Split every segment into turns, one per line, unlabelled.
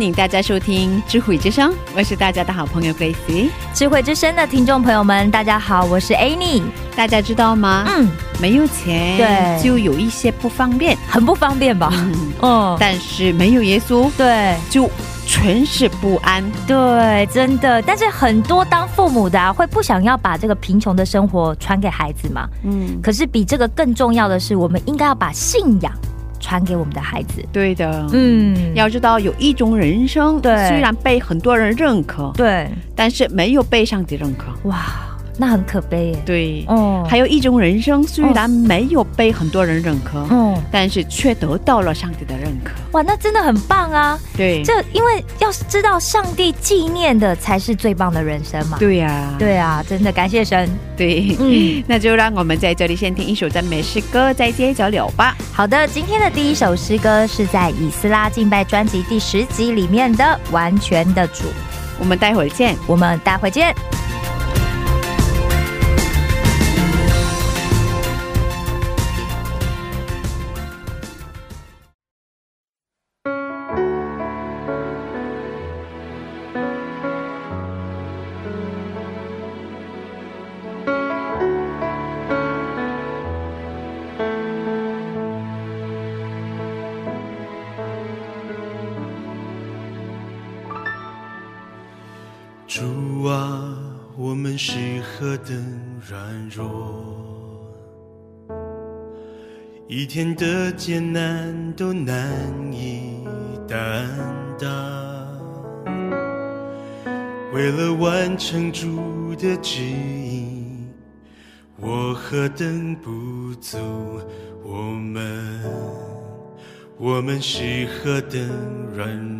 欢迎大家收听智慧之声，我是大家的好朋友 Grace。
智慧之声的听众朋友们，大家好，我是 Annie。
大家知道吗？
嗯，
没有钱，
对
就有一些不方便。
很不方便吧？
嗯，
哦，
但是没有耶稣，
对
就全是不安。
对，真的。但是很多当父母的啊，会不想要把这个贫穷的生活传给孩子嘛？
嗯，
可是比这个更重要的是，我们应该要把信仰传给我们的孩子。
对的。
嗯，
要知道，有一种人生，
对
虽然被很多人认可，
对，
但是没有被上帝认可。
哇，那很可悲耶。
对，
哦，
还有一种人生，虽然没有被很多人认可，
嗯，
但是却得到了上帝的认可。
哇，那真的很棒啊！
对，
这因为要是知道上帝纪念的才是最棒的人生嘛。
对呀、
对啊，真的感谢神。
对，
嗯，
那就让我们在这里先听一首赞美诗歌，再接着聊吧。
好的，今天的第一首诗歌是在以斯拉敬拜专辑第十集里面的《完全的主》，
我们待会儿见。
我们待会
儿见。等软弱，一天的艰难都难以担当。为了完成主的旨意，我何等不足，我们，我们是何等软弱。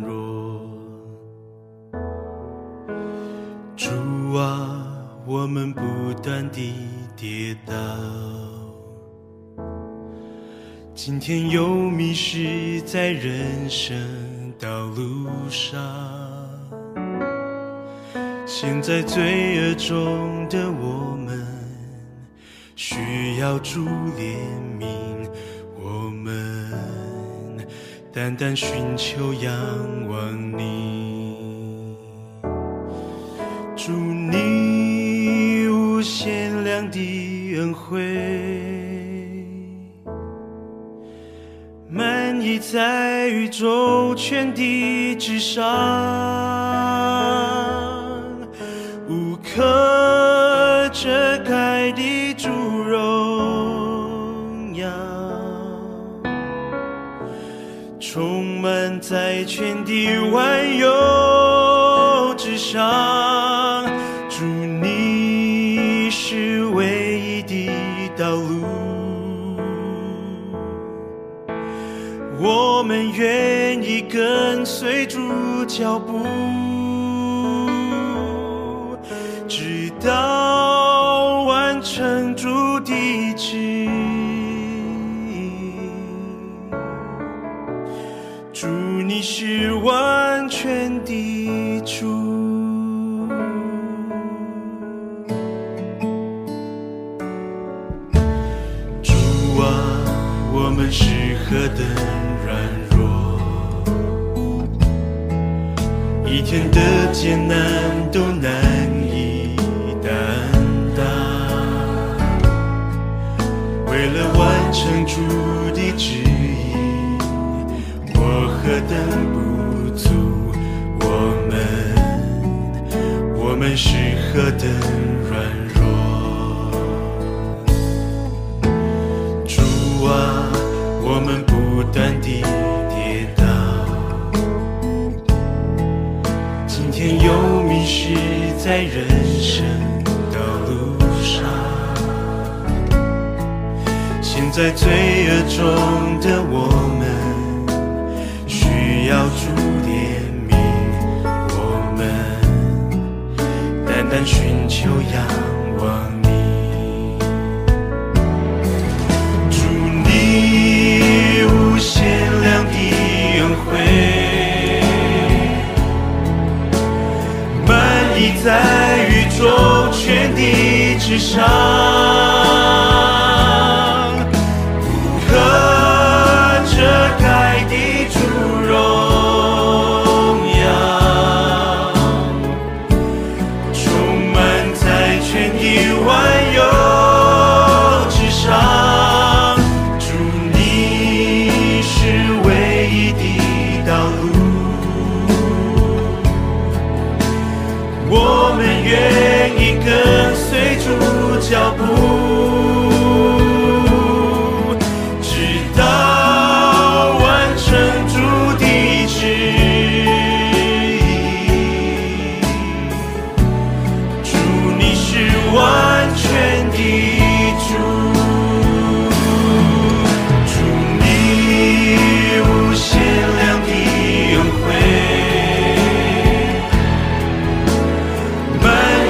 天又迷失在人生道路上。现在罪恶中的我们，需要主怜悯，我们单单寻求仰望你。祝你无限量的恩惠，在宇宙全地之上，无可遮盖的主荣耀。充满在全地万有脚步，直到完成主的旨意。祝你是完全的主。主啊，我们是何等艰难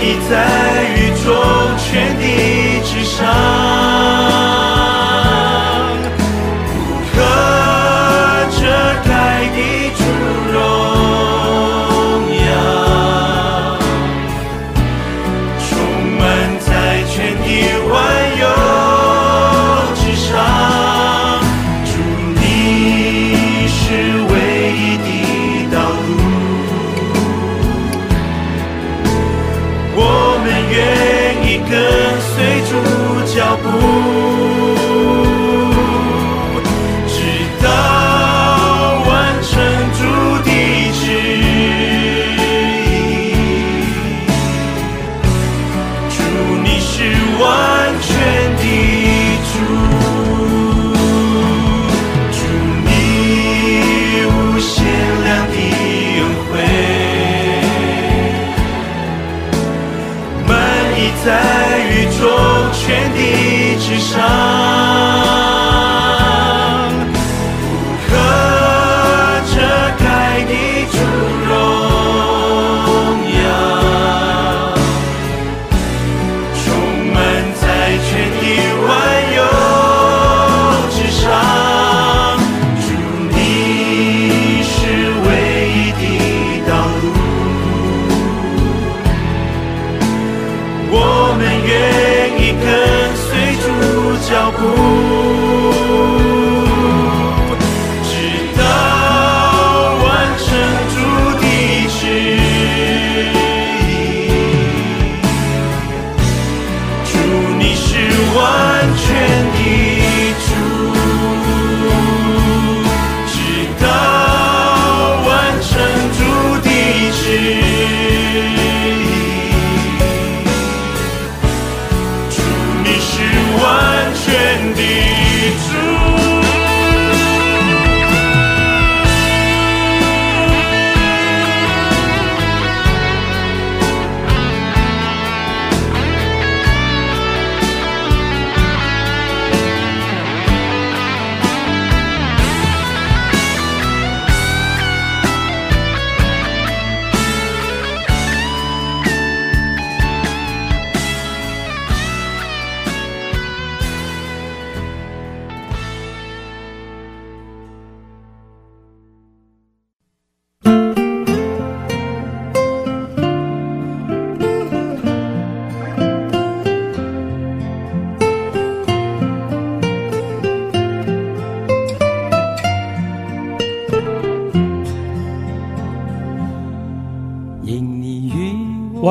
已在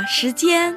的时间。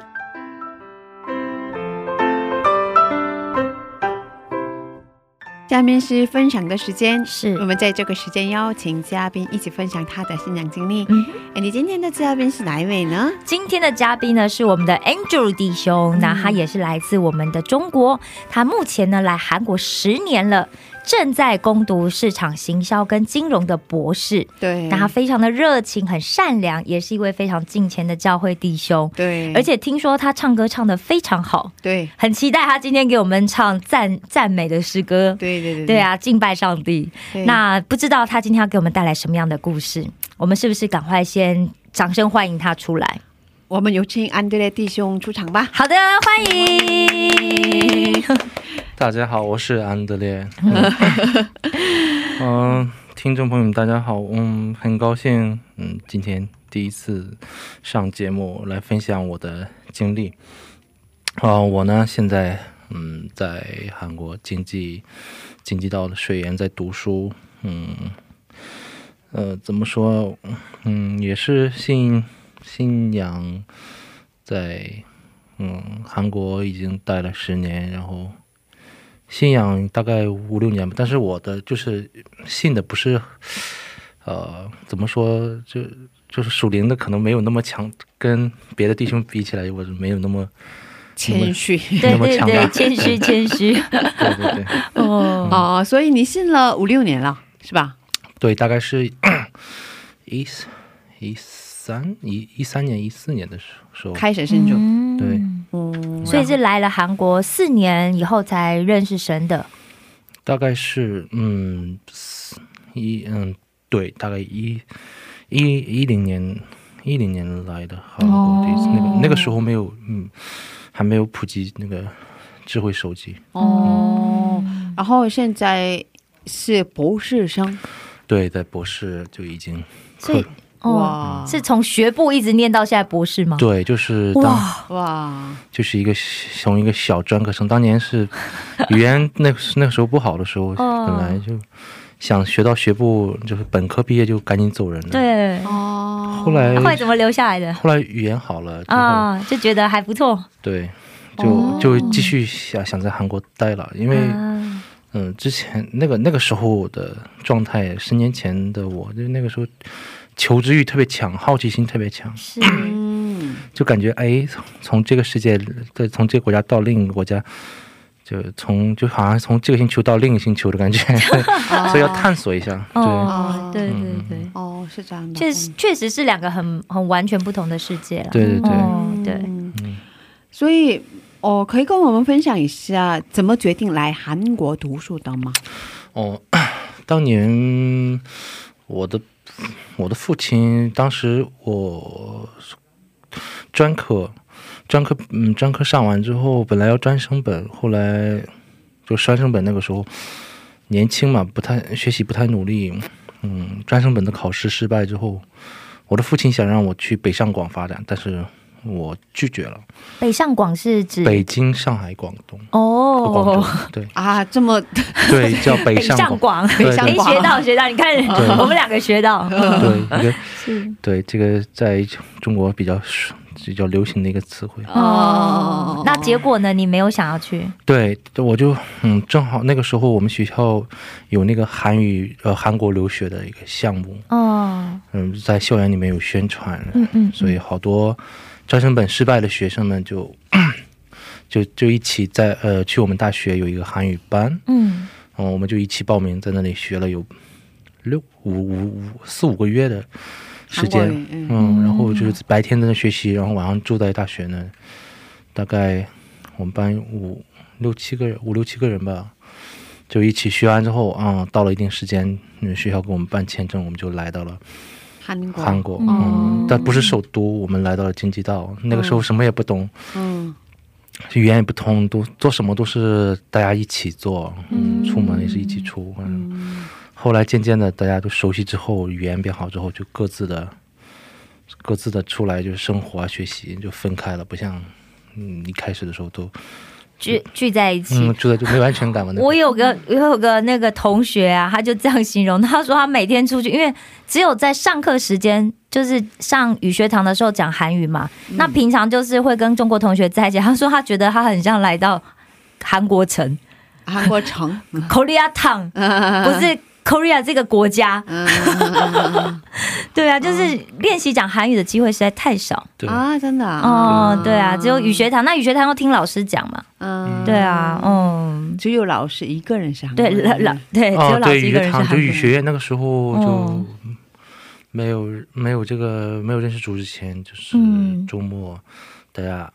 下面是分享的时间，
是
我们在这个时间邀请嘉宾一起分享他的信仰经历。
嗯
哎，你今天的嘉宾是哪一位呢？
今天的嘉宾呢是我们的 Angel 弟兄，那他也是来自我们的中国，他目前呢来韩国十年了，正在攻读市场行销跟金融的博士。
对
那他非常的热情，很善良，也是一位非常敬虔的教会弟兄。
对，
而且听说他唱歌唱的非常好，
对
很期待他今天给我们唱赞赞美的诗歌。
对对对
对，啊，敬拜上帝。那不知道他今天要给我们带来什么样的故事？我们是不是赶快先掌声欢迎他出来？
我们有请安德烈弟兄出场吧。
好的，欢迎。
大家好，我是安德烈。嗯、呃听众朋友们，大家好，嗯，很高兴，嗯，今天第一次上节目来分享我的经历。啊、我呢现在嗯在韩国经济经济道的学院在读书，嗯，呃，怎么说，嗯，也是信信仰在嗯韩国已经待了十年，然后。信仰大概五六年吧，但是我的就是信的不是，呃，怎么说，就就是属灵的可能没有那么强，跟别的弟兄比起来，我就没有那么
谦虚
对对谦虚谦虚。
对对对
哦，
哦，所以你信了五六年了，是吧？
对，大概是 一一三一一三年一四年的时时候，
开始信主，
嗯。
对。
嗯，
所以是来了韩国四年以后才认识神的。
大概是嗯一嗯对，大概一一一零年一零年来的韩国第一次，那个那个时候没有嗯还没有普及那个智慧手机，
哦，然后现在是博士生，
对，在博士就已经
所以
哇
是从学部一直念到现在博士吗？
对，就是当
哇，
哇，
就是一个从一个小专科生，当年是 语言那个那个时候不好的时候，
哦
本来就想学到学部，就是本科毕业就赶紧走人了。，
对，
哦，
后来
后来怎么留下来的？
后来语言好了之后，
啊，就觉得还不错。
对，就、
哦
就继续想想在韩国待了，因为
啊
嗯，之前那个那个时候的状态，十年前的我，就那个时候求知欲特别强，好奇心特别强，
是。
嗯，
就感觉哎，从从这个世界，对，从这个国家到另一个国家，就从就好像从这个星球到另一个星球的感觉，所以要探索一下。对，
哦，对对
嗯
对，
哦，是这样的，
确实确实是两个很很完全不同的世界了。
对对对，
哦对。
所以哦，可以跟我们分享一下怎么决定来韩国读书的吗？
哦，当年我的我的父亲，当时我专科专科嗯专科上完之后，本来要专升本，后来就专升本那个时候年轻嘛，不太学习不太努力，嗯，专升本的考试失败之后，我的父亲想让我去北上广发展，但是我拒绝了。
北上广是指？
北京、上海、广东。广州
哦，
对。
啊，这么
对，叫北
北
上
上广，
对
哎，
北上广
学到学到，你看 我们两个学到，
对，一个
是
对这个在中国比较比较流行的一个词汇。
哦。那结果呢？你没有想要去？
对，我就嗯，正好那个时候我们学校有那个韩语呃韩国留学的一个项目，
哦，
嗯，在校园里面有宣传，
嗯嗯，
所以好多专升本失败的学生们就 就就一起在呃去我们大学有一个韩语班，
嗯。
嗯，我们就一起报名，在那里学了有六五五五四五个月的时间，
嗯，
然后就是白天在那学习，然后晚上住在大学呢，大概我们班五六七个人，五六七个人吧，就一起学完之后，啊、到了一定时间，嗯，学校给我们办签证，我们就来到了
韩国，
韩国，嗯，但不是首都，我们来到了京畿道，那个时候什么也不懂，
嗯。
语言也不通，都做什么都是大家一起做，嗯，出门也是一起出，嗯，后来渐渐的大家都熟悉之后，语言变好之后，就各自的各自的出来就是生活啊、学习就分开了，不像嗯一开始的时候都
聚聚在一起。
嗯住的就没有安全感嘛。那个
我有个我有个那个同学啊，他就这样形容，他说他每天出去，因为只有在上课时间，就是上语学堂的时候讲韩语嘛，那平常就是会跟中国同学在一起。他说他觉得他很像来到韩国城
韩国城，
（Korea Town），不是 Korea 这个国家。对啊，就是练习讲韩语的机会实在太少。
对。
啊，真的啊，
哦，对啊，只有语学堂，那语学堂要听老师讲嘛。
嗯，
对啊，嗯，
只有老师一个人是韩
对，老老对，只有老师一个人是韩国人。
语学院那个时候就
哦。
没有没有这个没有认识组之前，就是
嗯。
周末大家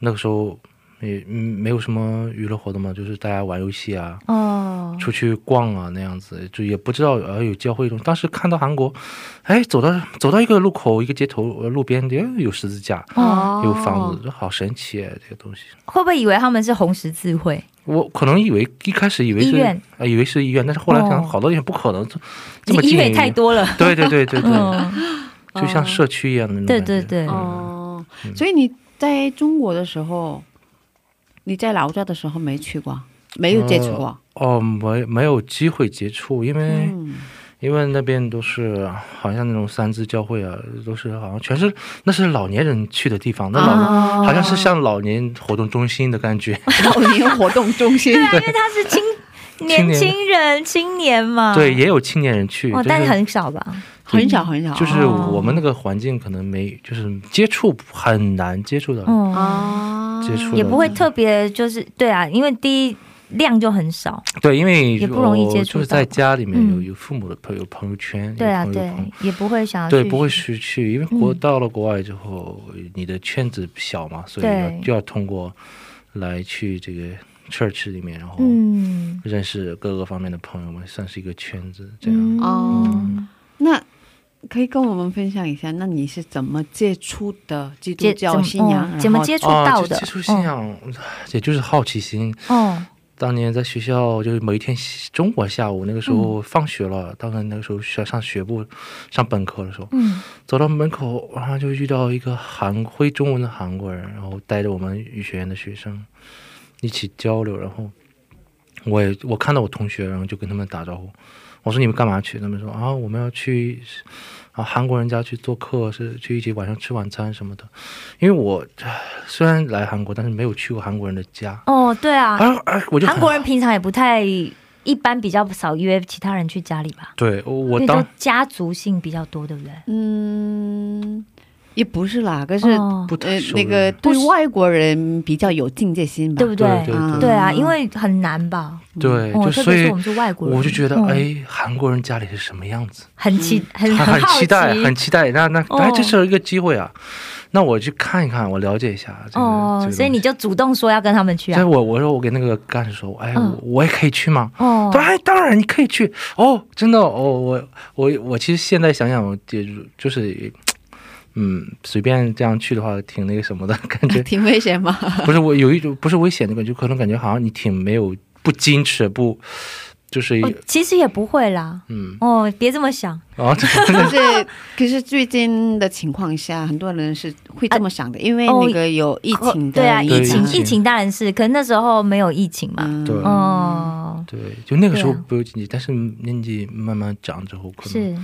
那个时候也嗯没有什么娱乐活动嘛，就是大家玩游戏啊。
哦，
出去逛啊，那样子就也不知道呃有教会这种。当时看到韩国，哎，走到走到一个路口，一个街头，呃路边哎有十字架，
哦
有房子，好神奇哎！这个东西，
会不会以为他们是红十字会？
我可能以为一开始以为是
医院
啊、以为是医院，但是后来想
哦
好多地方不可能这这么近，
医院太多了。
对对对对对，
嗯，
就像社区一样的那种
对对对，
哦，所以你在中国的时候，你在老家的时候没去过，没有接触过，
哦，没没有机会接触，因为、
嗯，
因为那边都是好像那种三支教会啊，都是好像全是那是老年人去的地方，那老、
哦。
好像是像老年活动中心的感觉。
老年活动中心，
对啊，因为他是青年轻人。青年嘛，
对，也有青年人去，
哦，
就
但是
是
很少吧？
很少很少，
就是
哦
我们那个环境可能没，就是接触很难接触到，
哦，
啊，
接触
也不会特别就是对啊，因为第一量就很少，
对，因为
也不容易接触
就是在家里面有
嗯
有父母的朋友朋友圈，
对啊，对也不会想要
对，不会失去，因为国
嗯。
到了国外之后，你的圈子小嘛，所以要就要通过来去这个 church 里面，然后
嗯
认识各个方面的朋友们，算是一个圈子这样。
嗯
哦，那可以跟我们分享一下，那你是怎么接触的基督
接
教信仰？
怎么接触到的？
接接触信仰，也就是好奇心。
哦，
当年在学校，就是某一天中午下午，那个时
嗯
候放学了，当然那个时候学上学部上本科的时候，
嗯
走到门口，然后就遇到一个韩会中文的韩国人，然后带着我们语学院的学生一起交流，然后我也我看到我同学，然后就跟他们打招呼，我说你们干嘛去？他们说啊我们要去啊韩国人家去做客，是去一起晚上吃晚餐什么的。因为我虽然来韩国，但是没有去过韩国人的家，
哦，对啊，
啊啊我就
韩国人平常也不太一般，比较少约其他人去家里吧，
对我当
家族性比较多，对不对？
嗯，也不是啦，可是、那个对外国人比较有境界心吧，
对不对？
对对
啊
对啊，因为很难吧？
对，
哦，
就所以
我们是外国人，
我就觉得
嗯
哎，韩国人家里是什么样子？
很期很
很很期待，很期待。那那
哦
哎，这是一个机会啊！那我去看一看，我了解一下这个。
哦
这，个
所以你就主动说要跟他们去啊？
所以我我说我给那个干事说，哎，
嗯
我我也可以去吗？
哦
他说哎，当然你可以去哦，真的哦，我我我其实现在想想，我就就是。嗯，随便这样去的话，挺那个什么的 感觉。
挺危险吗。
不是我有一种不是危险的感觉，可能感觉好像你挺没有不矜持，不就是
哦其实也不会啦。
嗯，
哦，别这么想。
然后
可是可是最近的情况下，很多人是会这么想的，因为那个有疫情的
对啊，疫情疫情当然是，可能那时候没有疫情嘛。
嗯
对
哦，
对，就那个时候不有经济，但是年纪慢慢长之后，可能
是，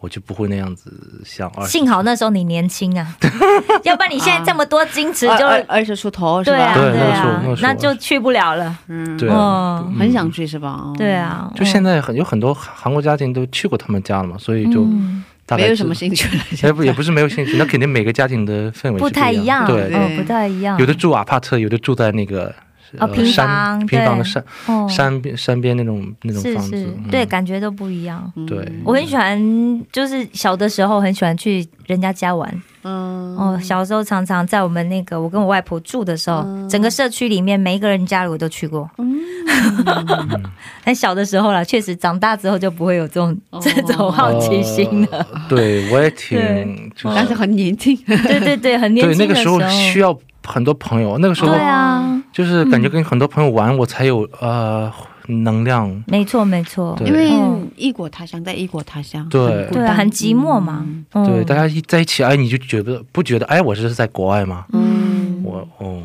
我就不会那样子想。二十
幸好那时候你年轻啊，要不然你现在这么多矜持就
二二十出头是吧？
对啊对啊
那，时候
那就去不了了。
嗯，
对啊，
哦，
很想去是吧？哦
对，啊，
就现在很有很多韩国家庭都去过他们家了嘛，所以就
嗯
大概
没有什么兴趣了。
也 不也不是没有兴趣，那肯定每个家庭的氛围是
不太一样，
对，
哦，不太一样。
有的住 apart，有的住在那个
哦平
山
房对
平房的山
哦，
山边山边那种那种
是
房子
是，，
嗯
对，感觉都不一样。
对
我很喜欢，就是小的时候很喜欢去人家家玩。
嗯
哦，小时候常常在我们那个我跟我外婆住的时候，整个社区里面每一个人家里我都去过。嗯 但小的时候啦，确实长大之后就不会有这种、
哦
这种好奇心了。
呃对我也挺
对
就是
但是很年轻，
对对对，很年
对那个时
轻的时候
候需要很多朋友，那个时候
对啊，
就是感觉跟很多朋友玩，我才有呃能量。
没错没错，
因为
嗯
异国他乡在异国他乡，
对
对啊，很寂寞嘛。嗯
对，大家一在一起，哎，你就觉得不觉得？哎，我这是在国外吗？
嗯，
我哦，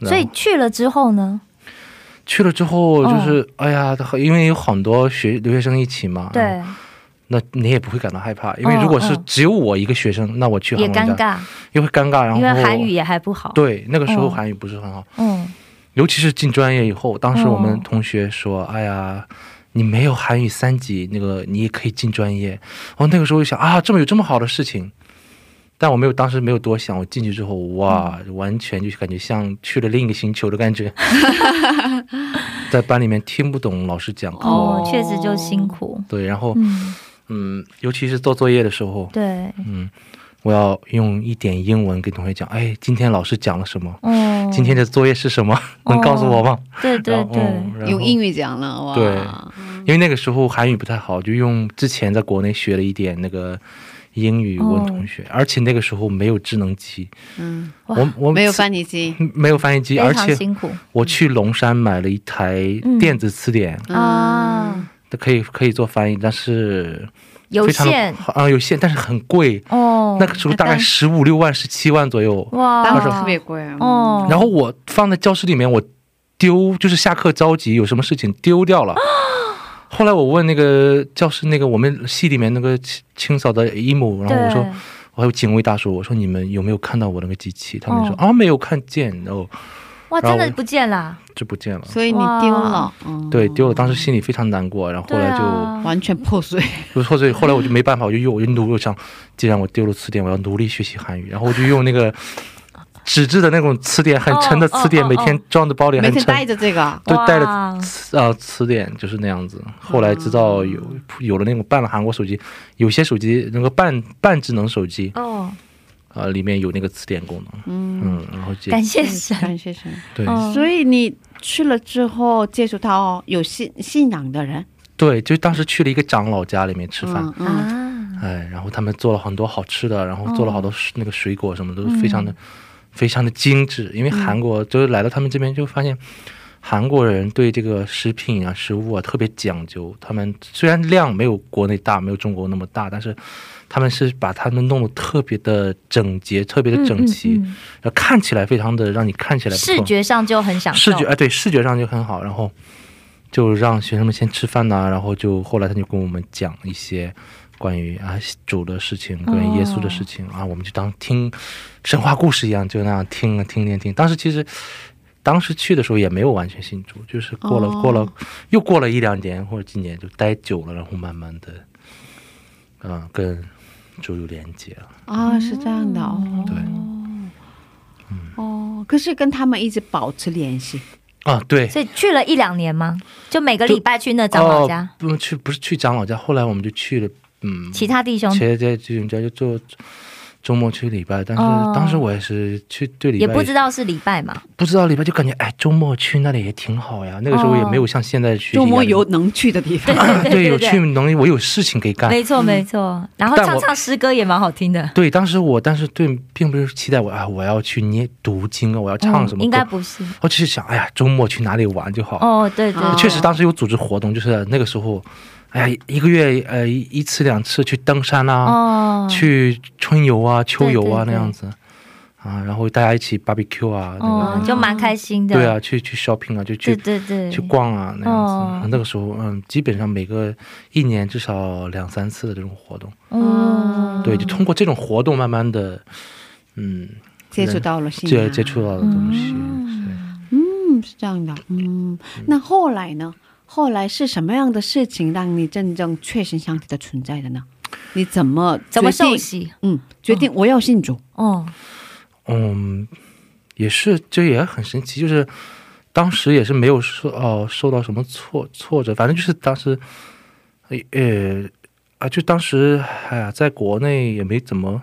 所以去了之后呢？
去了之后
哦
就是，哎呀，因为有很多学留学生一起嘛，
对，
那你也不会感到害怕，因为
嗯
如果是
嗯
只有我一个学生，那我去
也尴
韩国家
尬，
又会尴尬，然后
因为韩语也还不好。，
对那个时候
哦
韩语不是很好，
嗯，
尤其是进专业以后，当时我们
哦
同学说：“哎呀，你没有韩语三级，那个你也可以进专业。”哦，那个时候就想啊，这么有这么好的事情，但我没有当时没有多想，我进去之后，哇，
嗯。
完全就感觉像去了另一个星球的感觉，在班里面听不懂老师讲课，
哦，确实就辛苦。
对，然后
嗯，
嗯，尤其是做作业的时候，
对，
嗯，我要用一点英文跟同学讲，哎，今天老师讲了什么？
哦，
今天的作业是什么？能告诉我吗？
对对
用英语讲了哇，
对。因为那个时候韩语不太好，就用之前在国内学了一点那个英语问同学，而且那个时候没有智能机，
嗯，
我我
没有翻译机，
没有翻译机，
非
而且
常辛苦。
我去龙山买了一台
嗯。
电子词典，
啊，
可以可以做翻译，但是
有
非常啊有限，但是很贵，
哦，
那个时候大概十五六万、十七万左右。
哇，
当时特别贵
然后我放在教室里面，我丢，就是下课着急有什么事情丢掉了。后来我问那个教室那个我们系里面那个清清扫的姨母，然后我说，我还有警卫大叔，我说你们有没有看到我那个机器？他们说、
哦。
啊没有看见，然后
哇，
然后我
真的不见了，
就不见了。
所以你丢了，嗯，
对，丢了，当时心里非常难过，然后后来就、
啊，
完全破碎，
就破碎后来我就没办法，我就用我就努力想，既然我丢了词典，我要努力学习韩语，然后我就用那个纸质的那种词典，很沉的词典，每天装在包里，很沉
每天带。着这个，
对，带着呃词典就是那样子。后来知道有有了那种半了韩国手机，有些手机那个半半智能手机，
哦，
呃，里面有那个词典功能。
嗯，
嗯，然后接
感谢神，
感谢神。
对
哦
所以你去了之后接触到有信信仰的人，
对，就当时去了一个长老家里面吃饭，
嗯嗯，
啊，
哎，然后他们做了很多好吃的，然后做了好多那个水果什么的，都
嗯
非常的、非常的精致。因为韩国就是来到他们这边就发现。韩国人对这个食品啊、食物啊特别讲究。他们虽然量没有国内大，没有中国那么大，但是他们是把他们弄得特别的整洁、特别的整齐，
嗯嗯
然后看起来非常的让你看起来
视觉上就很享受，
视觉哎，对，视觉上就很好。然后就让学生们先吃饭呐、然后就后来他就跟我们讲一些关于啊主的事情，关于耶稣的事情、啊，我们就当听神话故事一样，就那样听啊听听听。当时其实当时去的时候也没有完全信主，就是过了、
哦。
过了又过了一两年或者几年就待久了，然后慢慢的啊跟主有连接了。
啊，是这样的哦，
对。
哦，可是跟他们一直保持联系，
啊，对。
所以去了一两年吗？就每个礼拜去那长老家？
哦，，不去不是去长老家，后来我们就去了，嗯，
其他弟兄。
其他弟兄家就做周末去礼拜，但是
哦。
当时我也是去对礼拜
也不知道是礼拜嘛，
不知道礼拜就感觉哎周末去那里也挺好呀，那个时候也没有像现在学习
周末有能去的地方，
啊对 有
对
去能力，我有事情可以干。
没错没错，然后唱唱诗歌也蛮好听的，
对，当时我但是对并不是期待我啊我要去念读经啊，我要唱什么
应该不是。
我只是想哎呀周末去哪里玩就好。
哦，对对。
确实，当时有组织活动，就是那个时候，哎呀，一个月呃一一次两次去登山啊，
哦，
去春游啊、秋游啊
对对对。
那样子。啊，然后大家一起 barbecue 啊，那
哦
个、
就蛮开心的，
对啊，去去 shopping 啊，就去
对对对，
去逛啊那样子。
哦。
那个时候，嗯，基本上每个一年至少两三次的这种活动，
嗯，
对，就通过这种活动，慢慢的，嗯，
接触到了信仰，
接接触到的东西。
嗯，是这样的，嗯，那后来呢？后来是什么样的事情让你真正确信上帝的存在的呢？你怎么
怎么
决定
受洗？
嗯，决定我要信主，
哦，
嗯，也是，这也很神奇，就是当时也是没有受哦受到什么挫挫折，反正就是当时，呃呃啊，就当时哎呀，在国内也没怎么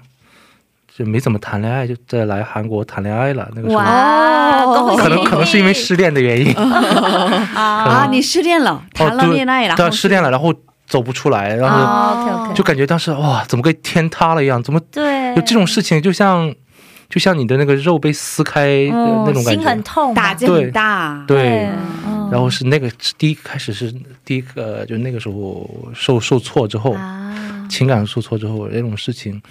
就没怎么谈恋爱，就在来韩国谈恋爱了。那个时候
哇，
可能可能是因为失恋的原因，
啊，你失恋了，谈了恋爱，然后
对，失恋了，然后走不出来，然后就感觉当时哇，怎么跟天塌了一样？怎么
对，
有这种事情？就像就像你的那个肉被撕开的
嗯
那种感觉。
心很。痛，
打击很大，
对，
嗯。
然后是那个第一开始是第一个，就那个时候受受挫之后，
啊，
情感受挫之后那种事情，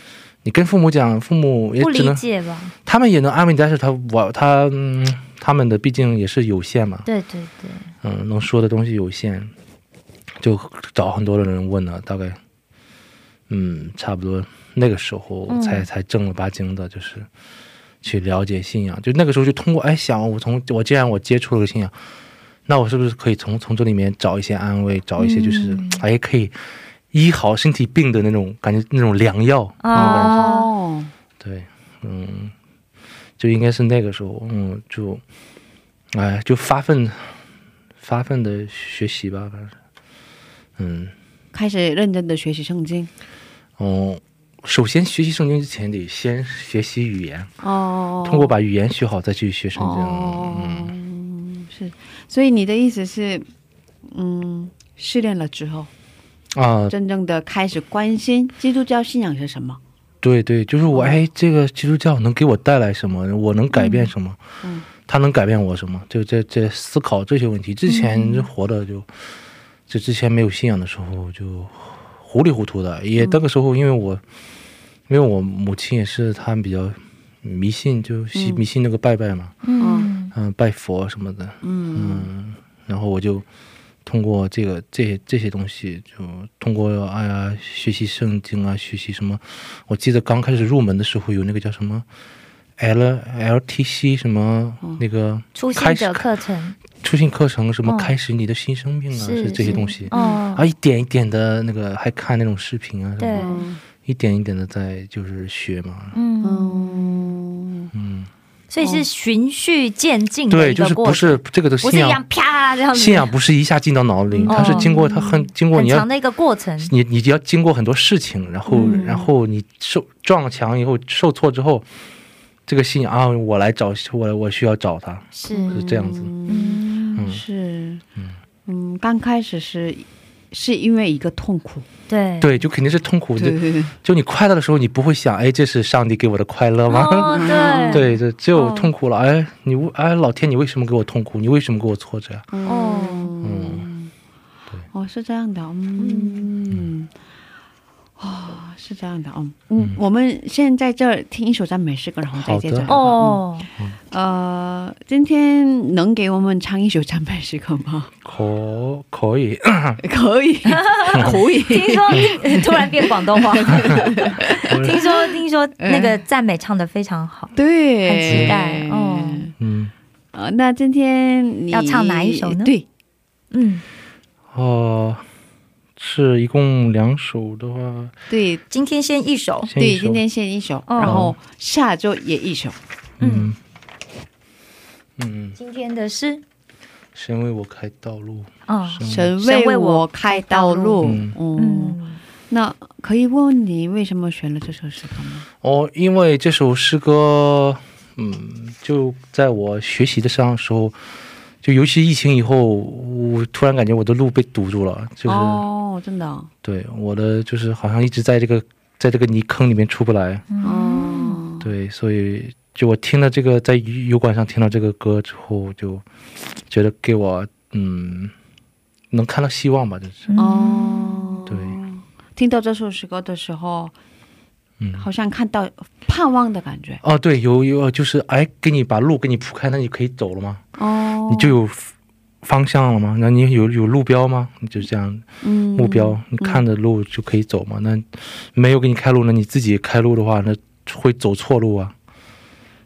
你跟父母讲，父母也
不理
只能
解吧？
他们也能安慰你，但是他我他嗯，他们的毕竟也是有限嘛，
对对对，
嗯，能说的东西有限，就找很多的人问了，大概，嗯，差不多那个时候
嗯
才、才正儿八经的，就是去了解信仰。就那个时候就通过哎想，我从我既然我接触了个信仰，那我是不是可以从从这里面找一些安慰，找一些就是、
嗯
哎可以医好身体病的那种感觉，那种良药。那种感觉。
哦，
对，嗯，就应该是那个时候，嗯，就，哎，就发奋，发奋的学习吧，反正。是，嗯，
开始认真的学习圣经，
哦，首先学习圣经之前得先学习语言，
哦，
通过把语言学好再去学圣经。
哦
嗯，
是，所以你的意思是，嗯，失恋了之后，
啊，
真正的开始关心基督教信仰是什么？
对对，就是我，哎，这个基督教能给我带来什么？我能改变什么？
嗯
他能改变我什么？就这这思考这些问题。之前就活的就，就之前没有信仰的时候就糊里糊涂的，也那个时候因为我，因为我母亲也是她比较迷信，就信
嗯
迷信那个拜拜嘛，
嗯
嗯、拜佛什么的，
嗯
嗯，然后我就通过这个这些这些东西，就通过哎呀学习圣经啊，学习什么，我记得刚开始入门的时候有那个叫什么 L L T C 什么、那个
初
开始
心者课程。
初心课程，什么
哦
开始你的新生命啊，
是
是这些东西。
哦
啊，，一点一点的那个，还看那种视频啊，什
对
么，
嗯
一点一点的在就是学嘛，
嗯，所以是循序渐进的
对，
一
就是不
个过程，
是这个的信仰信仰不是一下进到脑里，
嗯
它是经过它很经过你要
很长的一个过程，
你你要经过很多事情，然后、
嗯。
然后你受撞墙以后受挫之后，这个信仰啊，我来找我我需要找他，
是。
是这样子。
嗯，
嗯，
是，嗯，刚开始是是因为一个痛苦，
对
对，就肯定是痛苦。就
对，
就你快乐的时候，你不会想，哎，这是上帝给我的快乐吗？
哦对
对，只有
哦
痛苦了。哎，你为哎，老天，你为什么给我痛苦？你为什么给我挫折？
哦
嗯，对
哦，是这样的，嗯，哦，是这样的，哦。嗯，我们现在这儿听一首赞美诗歌，然后再接着。
哦，
嗯。呃，今天能给我们唱一首赞美诗歌吗？
可可以，
可以，可以。
听说 突然变广东话，听说听说那个赞美唱的非常好，
对，
很期待哦。
嗯，
呃，那今天你
要唱哪一首呢？
对，
嗯，
哦，是一共两首的话，
对，
今天先一首，
对，
先一首
今天先一首，
哦。
然后下周也一首。
嗯。嗯，
今天的是
神为我开道路，
哦，
神
神为
为
我
我开道路。
嗯。
嗯，
嗯，
那可以问你为什么选了这首诗歌吗？
哦，因为这首诗歌，嗯，就在我学习的上时候，就尤其疫情以后，我突然感觉我的路被堵住了，就是、
哦，真的哦，
对我的就是好像一直在这个在这个泥坑里面出不来，
哦，
对，所以就我听了这个在油管上听到这个歌之后，就觉得给我嗯能看到希望吧，就是。
哦，
对，
听到这首诗歌的时候，
嗯。
好像看到盼望的感觉。
哦，对，有有就是哎，给你把路给你铺开，那你可以走了吗？
哦，
你就有方向了吗？那你有有路标吗？你就这样
嗯
目标，你看着路就可以走吗？那没有给你开路，那你自己开路的话，那会走错路啊。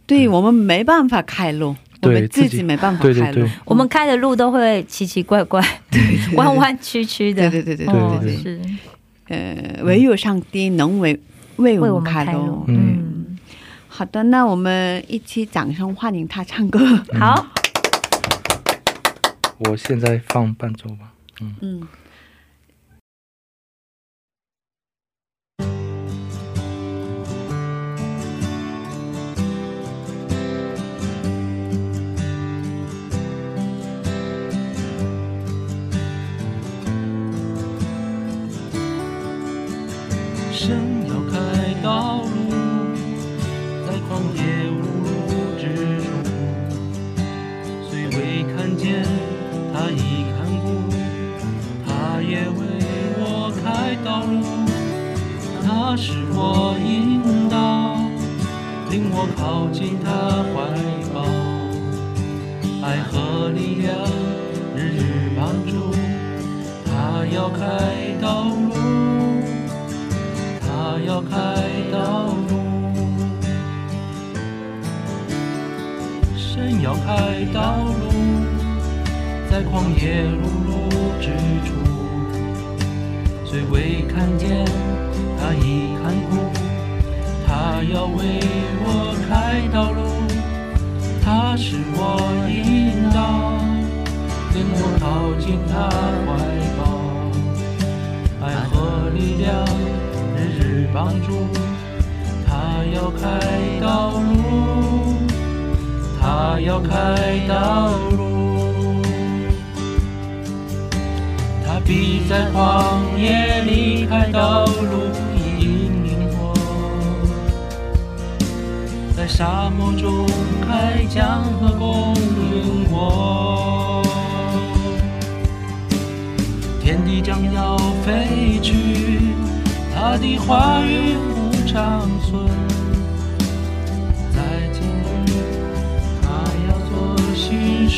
对我们没办法开路，我
对
们自
自己
己没办法开路
对对对。
我们开的路都会奇奇怪怪，弯弯曲曲的，
对对对对
哦
对对
是
呃，唯有上帝能为为
为我
我们开路。
嗯
嗯，
好的，那我们一起掌声欢迎他唱歌。
好，
我现在放伴奏吧。
嗯，
神要开道路，在旷野无路之处，虽未看见，他已看顾，他也为我开道路，他是我引导，领我靠近他怀抱，爱和力量日日帮助，他要开道路。他要开神要开道路，在旷野碌碌之处，虽未看见，他已看顾，他要为我开道路，他是我引导，领我靠近他怀抱，爱和力量。日日帮助，他要开道路，他要开道路，他必在旷野里开道路，引领我，在沙漠中开江河供应我，天地将要废去。他的话语无常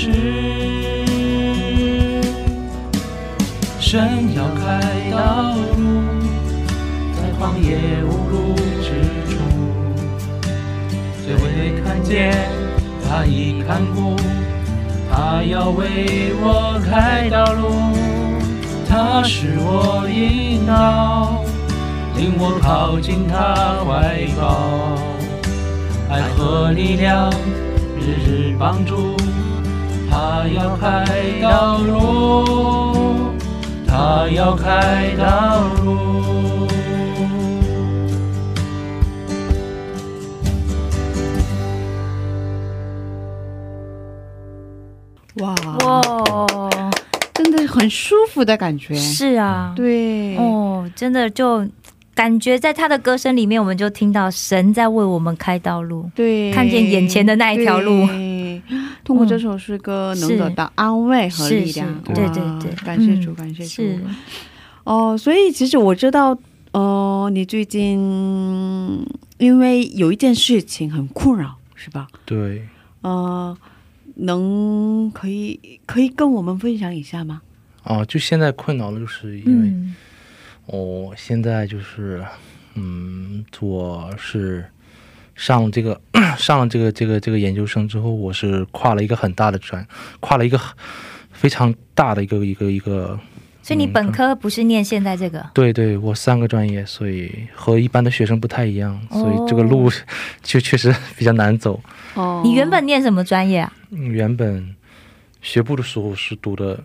新事。神要开道路，在荒野无路之处，虽未看见，他已看顾，他要为我开道路，他是我引导。领我靠近他怀抱，爱和力量日日帮助。他要开道路，他要开道路。
哇
哇，
真的很舒服的感觉。
是啊，
对，
哦，真的就感觉在他的歌声里面，我们就听到神在为我们开道路。
对，
看见眼前的那一条路
通过这首诗歌能得到安慰和力量。
对对对
感谢主，
嗯
感谢主。
是，
哦，所以其实我知道，呃，你最近因为有一件事情很困扰，是吧？
对，
呃，能可以可以跟我们分享一下吗？
哦，就现在困扰的就是因为
嗯
我现在就是，嗯，我是上了这个 上了这个这个这个研究生之后，我是跨了一个很大的专，跨了一个非常大的一个一个一个，
所以你本科不是念现在这个？
对对，我三个专业，所以和一般的学生不太一样，所以这个
哦
路就确实比较难走。
哦，
你原本念什么专业啊？
嗯原本学部的时候是读的，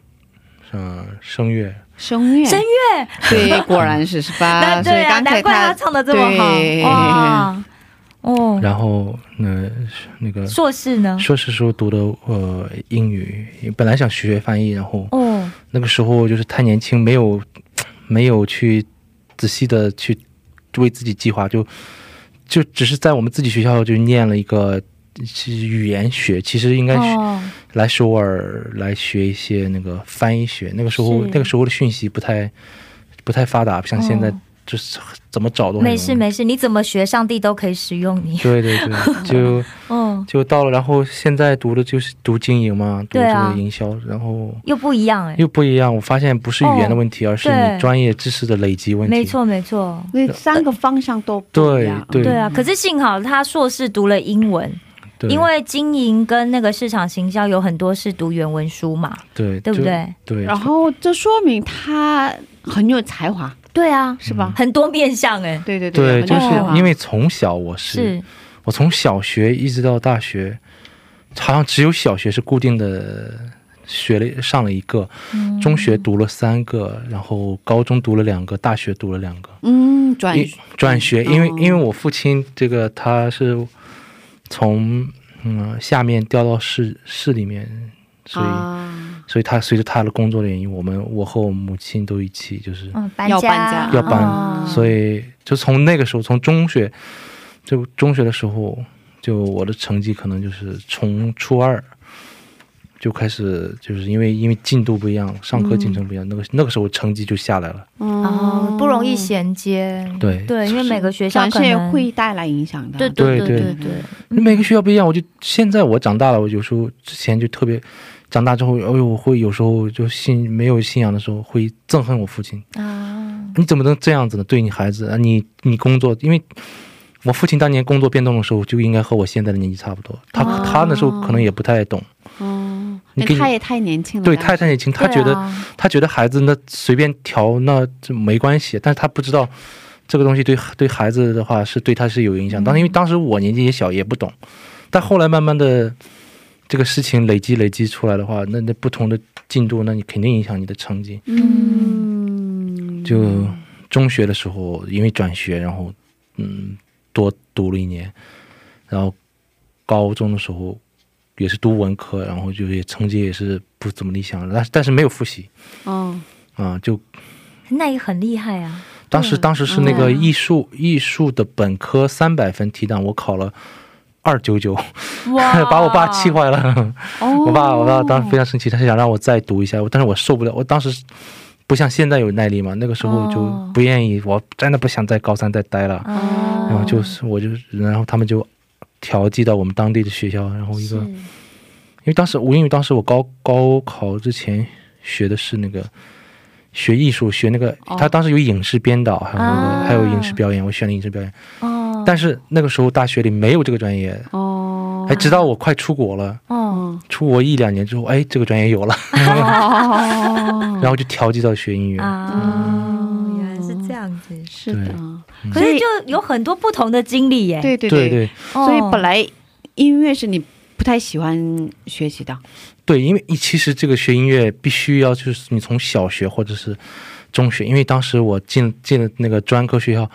嗯、声乐，
声乐，
声乐，
对，果然是是吧？
那对啊，
所以刚才
难怪他唱的这么好哇！哦，
然后那那个
硕士呢？
硕士时候读的呃英语，本来想学翻译，然后
哦，
那个时候就是太年轻，没有 没有去仔细的去为自己计划，就就只是在我们自己学校就念了一个是语言学，其实应该来首尔来学一些那个翻译学。那个时候那个时候的讯息不太不太发达，不像现在
哦
就是怎么找都
没事没事，你怎么学，上帝都可以使用你。
对对对，就
嗯，
就到了，然后现在读的就是读经营嘛，读这个营销，然后
又不一样哎。
又不一样。我发现不是语言的问题，而是你专业知识的累积问题。
没，错没错，
所以三个方向都不一样。
对
对啊。可是幸好他硕士读了英文，
对，
因为经营跟那个市场行销有很多是读原文书嘛，
对
对不对？
对，
然后这说明他很有才华，
对啊，
是吧？
很多面相哎。
对对
对，
很
就是因为从小我是
是
我从小学一直到大学，好像只有小学是固定的学了上了一个，
嗯
中学读了三个，然后高中读了两个，大学读了两个。
嗯，转
因转学，因为
哦
因为我父亲这个他是从嗯下面调到市市里面，所以、
啊，
所以他随着他的工作的原因，我们我和我母亲都一起就是、
嗯，
要搬家。
要搬，
哦
所以就从那个时候，从中学就中学的时候，就我的成绩可能就是从初二。就开始，就是因为因为进度不一样，上课进程不一样，那个那个时候成绩就下来了。
哦，不容易衔接。
对
对，因为每个学校可能
会带来影响的。
对
对
对对
对
对，
每个学校不一样，我就现在我长大了，我有时候之前就特别，长大之后，哎呦，我会有时候就信没有信仰的时候，会憎恨我父亲，
啊，
你怎么能这样子呢？对你孩子啊，你你工作，因为我父亲当年工作变动的时候，就应该和我现在的年纪差不多，他、
哦
他那时候可能也不太懂，
哦，
你给你
那他也太年轻了。
对，
当时
太太年轻，他觉得、
啊
他觉得孩子那随便调那这没关系，但是他不知道这个东西对对孩子的话是对他是有影响。当时因为当时我年纪也小，也不懂，但后来慢慢的这个事情累积累积出来的话，那那不同的进度，那你肯定影响你的成绩。
嗯，
就中学的时候，因为转学，然后嗯多读了一年，然后高中的时候也是读文科，然后就也成绩也是不怎么理想，但是但是没有复习。
哦，
啊、就
那也很厉害啊。
当时当时是那个
嗯。
艺术艺术的本科三百分提档，我考了二九九，把我爸气坏了。
哦，
我爸我爸当时非常生气，他是想让我再读一下，但是我受不了，我当时不像现在有耐力嘛，那个时候就
哦
不愿意，我真的不想在高三再待了。
哦，
然后就是我就然后他们就调剂到我们当地的学校，然后一个因为当时我因为当时我高高考之前学的是那个学艺术，学那个、
哦。
他当时有影视编导，还有那个、
啊。
还有影视表演，我选了影视表演，
哦，
但是那个时候大学里没有这个专业，
哦，
还直到我快出国了，
哦，
出国一两年之后，哎，这个专业有了，
哦，
然后就调剂到学音乐。
啊，原来是这样子。
是的，
可是就有很多不同的经历耶。
对对
对。
所以本来音乐是你不太喜欢学习的，
对，因为其实这个学音乐必须要就是你从小学或者是中学，因为当时我进进了那个专科学校。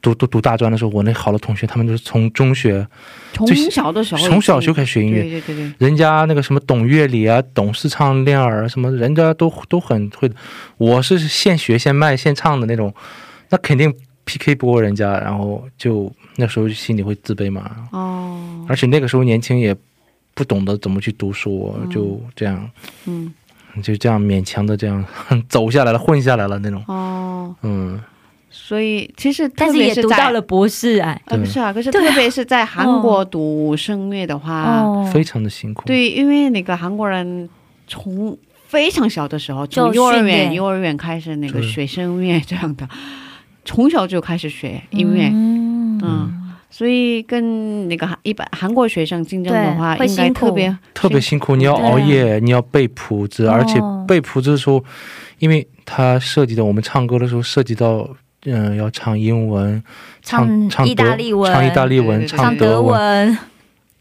读读读大专的时候，我那好多同学，他们都是从中学
从小的时候
从小就开始学音乐，
对对对对，
人家那个什么懂乐理啊，懂视唱练耳啊，什么人家都都很会的。我是现学现卖现唱的那种，那肯定 PK 不过人家，然后就那时候心里会自卑嘛。
哦，
而且那个时候年轻也不懂得怎么去读书，就这样。
嗯，
就这样勉强的这样走下来了，混下来了那种。
哦，
嗯，
所以其实
但是也读
特别在
到了博士哎。
呃，不是啊，可是特别是在韩国读声乐的话，
哦，
非常的辛苦。
对，因为那个韩国人从非常小的时候，
就
从幼儿园幼儿园开始那个学声乐这样的，从小就开始学音乐，
嗯。
嗯，所以跟那个韩一般韩国学生竞争的话，应该特别
特别辛苦，你要熬夜，你要背谱子，
哦。
而且背谱子的时候，因为它涉及到我们唱歌的时候涉及到，嗯、要唱英文，唱
唱意大利文。
唱意大利文，
对对对
唱德
文，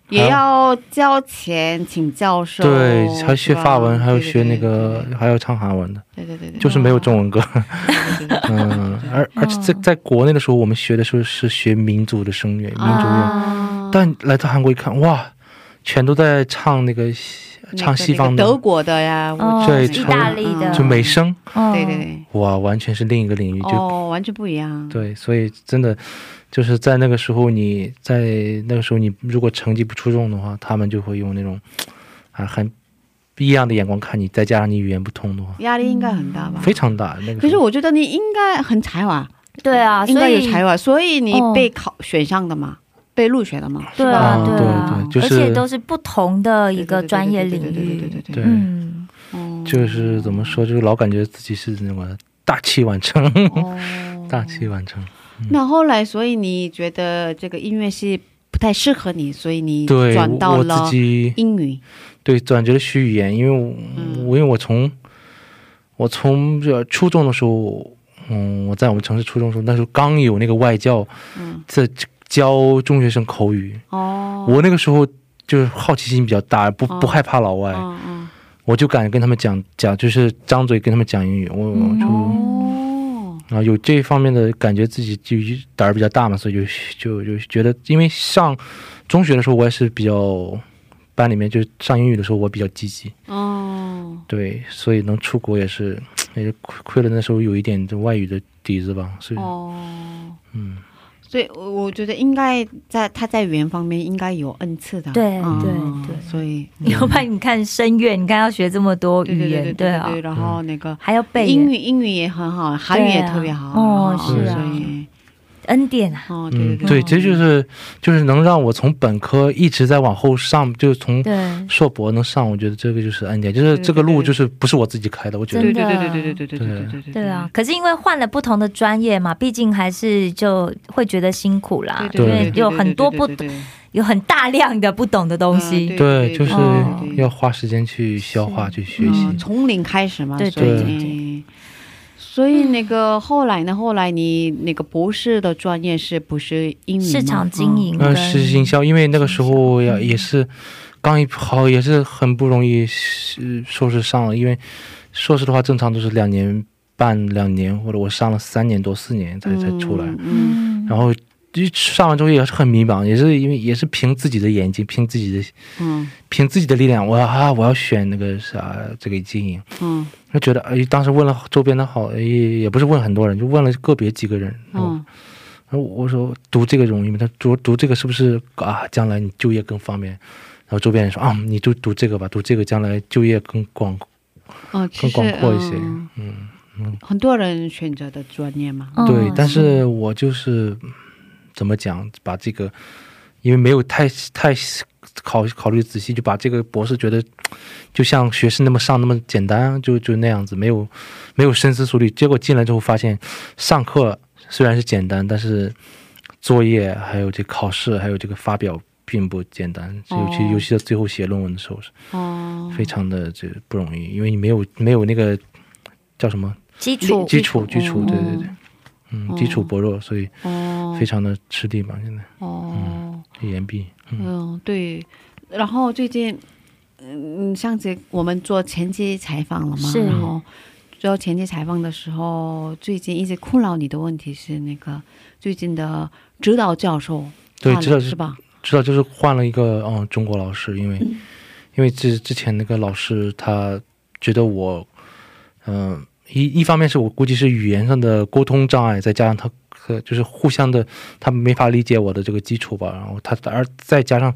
也要交钱请教授，
对，还学法文，还有学那
对
个，还要唱韩文的，
对对对对，
就是没有中文歌。嗯，而而且在在国内的时候，我们学的时候是学民族的声乐，民族乐，
啊，
但来到韩国一看，哇，全都在唱那个西唱西方的，
那个德国的呀，
哦
对
意大利的，
就美声，
哦
对对对，
哇，完全是另一个领域，就
哦，完全不一样，
对，所以真的就是在那个时候，你在那个时候，你如果成绩不出众的话，他们就会用那种啊很异样的眼光看你，再加上你语言不通的话，
压力应该很大吧？
非常大。那个
可是我觉得你应该很才华，
对啊，
应该有
所以
才华，所以你
哦
被考选上的嘛，被录取的嘛，
对
是吧？
啊，
嗯
对啊，
对对就是
而且都是不同的一个
对对对对
专业领
对对对对
域
对对，对
对
嗯，
哦
就是怎么说，就是老感觉自己是那么大器晚成，
哦
大器晚成。
那后来，所以你觉得这个音乐系不太适合你，所以你，转到
我
了
自己
英语。
对转折了学语言，因为我、因为我从我从这初中的时候，嗯，我在我们城市初中的时候，那时候刚有那个外教
嗯，
在教中学生口语，
哦，
我那个时候就是好奇心比较大，不
哦。
不害怕老外，我就敢跟他们讲讲，就是张嘴跟他们讲英语，我我就。
哦，
啊，有这方面的感觉，自己就胆儿比较大嘛，所以就就就觉得，因为上中学的时候，我也是比较班里面就上英语的时候，我比较积极，
哦，
对，所以能出国也是也是亏亏了那时候有一点这外语的底子吧，所以
哦，
嗯，
所以我我觉得应该在他在语言方面应该有恩赐的，
对
嗯
对对。
所以
要不然你看声乐，你看要学这么多语言，
对对对然后那个
还要背
英语英语也很好，韩语也特别好，
哦
是啊。
所以
恩典啊，
哦，对对
嗯，
对，
对，这就是就是能让我从本科一直在往后上，就是
从，
硕博能上，我觉得这个就是恩典，就是这个路就是不是我自己开的，我觉得。
对对对对对对对对对对对
对啊，，可是因为换了不同的专业嘛，毕竟还是就会觉得辛苦啦，因
对
为有很多不有很大量的不懂的东西，
嗯
对，就是
哦
要花时间去消化去学习
嗯，，从零开始嘛，
对
所以
对
嗯所以那个后来呢？后来你那个博士的专业是不是英语吗？
市场经营
嗯，
跟
是营销，因为那个时候也也是刚一好，也是很不容易是硕士上了，因为硕士的话正常都是两年半、两年，或者我上了三年多、四年才才出来，
嗯
嗯，
然后一上完之后也是很迷茫，也是因为也是凭自己的眼睛，凭自己的
嗯。
凭自己的力量，我要啊我要选那个啥这个经营，
嗯
就觉得哎，当时问了周边的好，也也不是问很多人，就问了个别几个人，
嗯
然后我说读这个容易吗？他读读这个是不是啊？将来你就业更方便？然后周边人说啊，你就读这个吧，读这个将来就业更广。
哦，
更广阔一些
嗯
嗯，
很多人选择的专业嘛，
嗯
对，但是我就是怎么讲，把这个因为没有太太考考虑仔细，就把这个博士觉得就像学士那么上那么简单，就就那样子，没有没有深思熟虑。结果进来之后发现，上课虽然是简单，但是作业还有这考试还有这个发表并不简单，尤其
哦。
尤其在最后写论文的时候是
哦，
非常的这不容易，因为你没有没有那个叫什么？
基础。
基础基础，对对对。
哦，
嗯，
哦
基础薄弱，所以
哦，
非常的吃力嘛，现在。
哦，
岩壁，嗯，
嗯，对。然后最近，嗯，上次我们做前期采访了嘛，
是
然后做前期采访的时候，最近一直困扰你的问题是那个最近的指导教授
对指导
是吧？
指导就是换了一个嗯中国老师，因为因为之之前那个老师他觉得我，嗯、一一方面是我估计是语言上的沟通障碍，再加上他和就是互相的他没法理解我的这个基础吧，然后他而再加上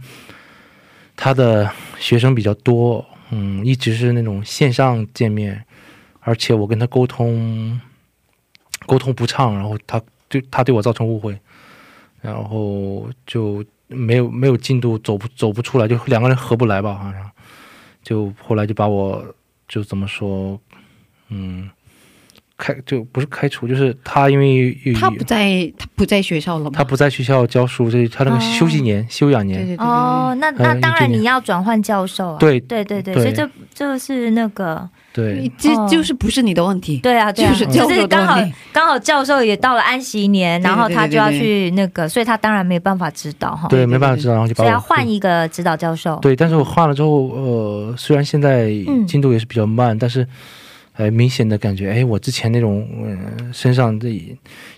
他的学生比较多，嗯，一直是那种线上见面，而且我跟他沟通沟通不畅，然后他对他对我造成误会，然后就没有没有进度，走不走不出来，就两个人合不来吧，好像就后来就把我就怎么说，嗯，开就不是开除，就是他因为
他不在，他不在学校了吗？
他不在学校教书，这他那个休息年、休养年，
对对对对。
哦，那那当然你要转换教授啊，
对
对对对，所以这这是那个
对。
对，这
哦。
就是不是你的问题。
对啊，对啊，
就是
就是刚好刚好教授也到了安息年，
对对
然后他就要
对对
去那个，所以他当然没有办法指导哈，
对，没办法指导，然后就把我
所以要换一个指导教授，
对，但是我换了之后，呃，虽然现在
嗯。
进度也是比较慢，但是，呃，明显的感觉，哎，我之前那种，呃，身上这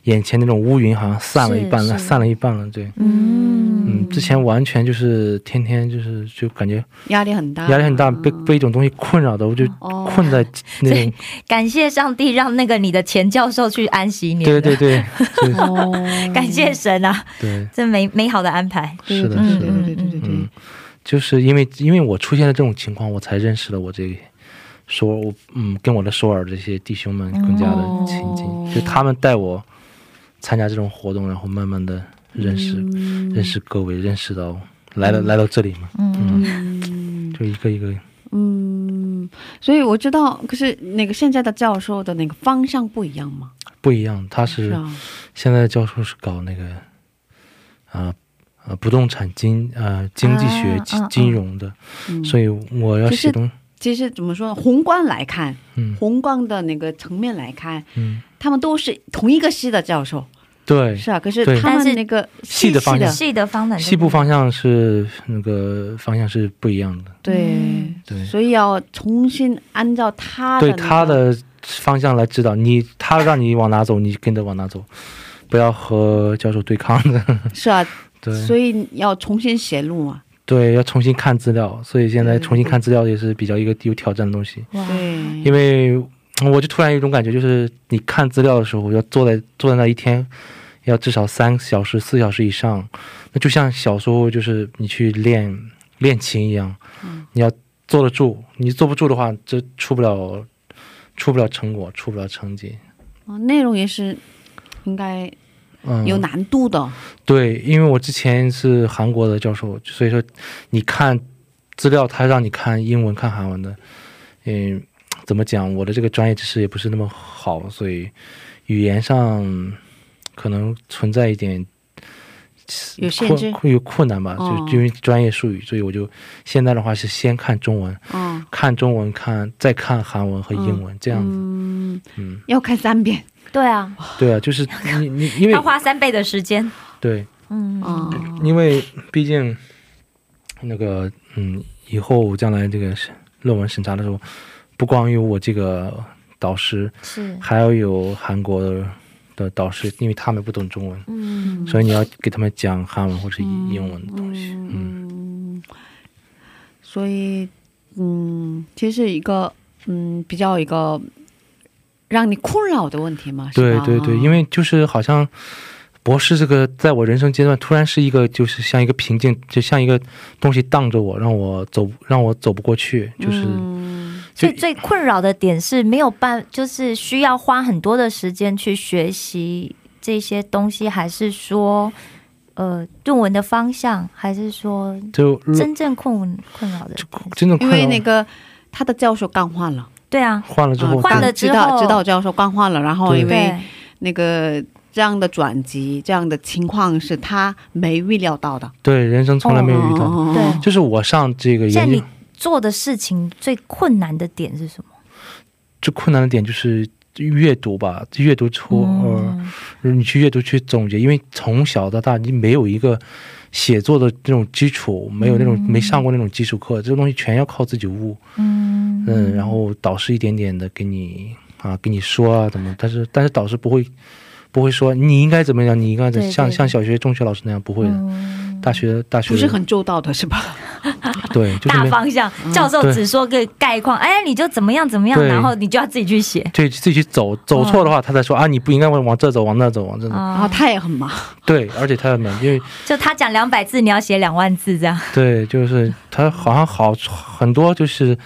眼前那种乌云好像散了一半了，散了一半了，对，
嗯。
嗯，之前完全就是天天就是就感觉
压力很大，
压力很大，被
嗯。
被一种东西困扰的，我就
哦
困在 那种，
感谢上帝让那个你的前教授去安息你，
对对对，对
哦，
感谢神啊，
对，
这美美好的安排，
是的，是的，
对对对对对
嗯，就是因为因为我出现了这种情况，我才认识了我这个首尔，我嗯，跟我的首尔这些弟兄们更加的亲近，
哦
就他们带我参加这种活动，然后慢慢的认识、
嗯。
认识各位，认识到来了、来到这里嘛，
嗯，
嗯。
就一个一个，
嗯，所以我知道，可是那个现在的教授的那个方向不一样吗？
不一样。他是现在的教授是搞那个啊呃不动产经呃经济学、金金融的，
嗯。
所以我要写东
其实怎么说呢？宏观来看，
嗯。
宏观的那个层面来看，
嗯。
他们都是同一个系的教授，
对，
是啊，可是他
是
们那个
系的方向。
系的。方
向是那个方向是不一样的，
对。
嗯。
对。
所以要重新按照他的、
对他的方向来指导你，他让你往哪走，你跟着往哪走，不要和教授对抗的。
是啊，
对。
所以要重新写路嘛。
对，要重新看资料，所以现在重新看资料也是比较一个有挑战的东西。
哇，
对，
因为我就突然有一种感觉，就是你看资料的时候，要坐在坐在那一天，要至少三小时、四小时以上。那就像小时候就是你去练练琴一样，
嗯
你要坐得住，你坐不住的话，这出不了出不了成果，出不了成绩。
哦内容也是应该
嗯，
有难度的。
对，因为我之前是韩国的教授，所以说你看资料，他让你看英文、看韩文的，嗯，怎么讲？我的这个专业知识也不是那么好，所以语言上可能存在一点
有限制
困有困难吧，
哦
就因为专业术语，所以我就现在的话是先看中文，
嗯
看中文看再看韩文和英文、这样子。
嗯，
嗯，
要看三遍。
对啊，
对啊，就是你你 因为
要花三倍的时间。
对。
嗯，
哦，
因为毕竟那个嗯，以后将来这个是论文审查的时候，不光有我这个导师，
是，
还要有韩国的的导师，因为他们不懂中文，
嗯，
所以你要给他们讲韩文或者英文的东西。嗯，
嗯，所以嗯，其实一个嗯比较一个让你困扰的问题吗，
对对对，因为就是好像。博士这个在我人生阶段突然是一个，就是像一个瓶颈，就像一个东西挡着我，让我走，让我走不过去。就是、
嗯
所以最困扰的点是没有办，就是需要花很多的时间去学习这些东西，还是说，呃，论文的方向，还是说
就
真正困困扰的
真的困扰
为那个他的教授刚换了，
对啊，
换了之后，
啊
换了
刚指导
之后
指导教授刚换了，然后因为，那个这样的转机，这样的情况是他没预料到的。
对人生从来没有遇到。
哦
对
就是我上这个研究
现在你做的事情最困难的点是什么？
最困难的点就是阅读吧，阅读出
嗯
呃，你去阅读去总结，因为从小到大你没有一个写作的这种基础，没有那种、
嗯
没上过那种基础课，这个东西全要靠自己悟。
嗯
嗯，然后导师一点点的给你啊，给你说啊怎么，但是但是导师不会不会说你应该怎么样，你应该怎
对对
像像小学、中学老师那样不会的。
嗯
大学大学
不是很周到的是吧？
对，就是
大方向，教授只说个概况，哎，你就怎么样怎么样，然后你就要自己去写。
对自己去走走错的话，他再说啊，你不应该往往这走，往那走，往这走。
然后
啊，
他也很忙，
对，而且他很忙因为
就他讲两百字，你要写两万字这样。
对，就是他好像好很多就是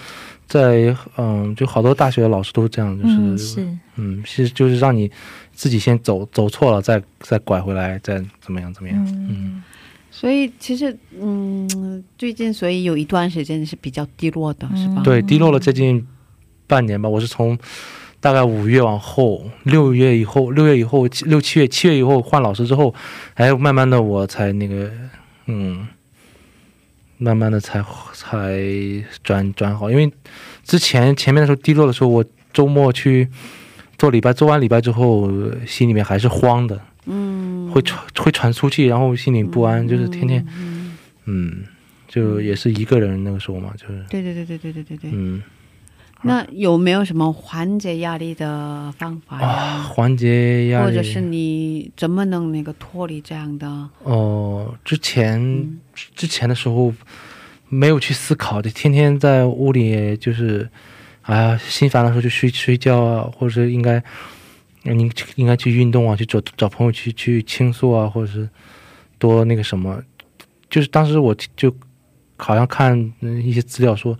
在嗯，就好多大学的老师都是这样，就是
嗯，是，
嗯，是就是让你自己先走走错了，再再拐回来，再怎么样怎么样。
嗯，
所以其实嗯，最近所以有一段时间是比较低落的，是吧？
对，低落了接近半年吧。我是从大概五月往后，六月以后，六月以后，六七月，七月以后换老师之后，哎，慢慢的我才那个，嗯，慢慢的才才转转好。因为之前前面的时候低落的时候，我周末去做礼拜，做完礼拜之后，心里面还是慌的，
嗯，
会传会传出去，然后心里不安，就是天天，
嗯，
嗯，就也是一个人那个时候嘛，就是，
对对对对对对对对。
嗯。
那有没有什么缓解压力的方法呀？
啊，缓解压力，
或者是你怎么能那个脱离这样的？
哦、之前、
嗯
之前的时候没有去思考就，天天在屋里就是，哎呀，心烦的时候就睡睡觉啊，或者是应该，你应该去运动啊，去找找朋友去去倾诉啊，或者是多那个什么，就是当时我就好像看嗯一些资料说。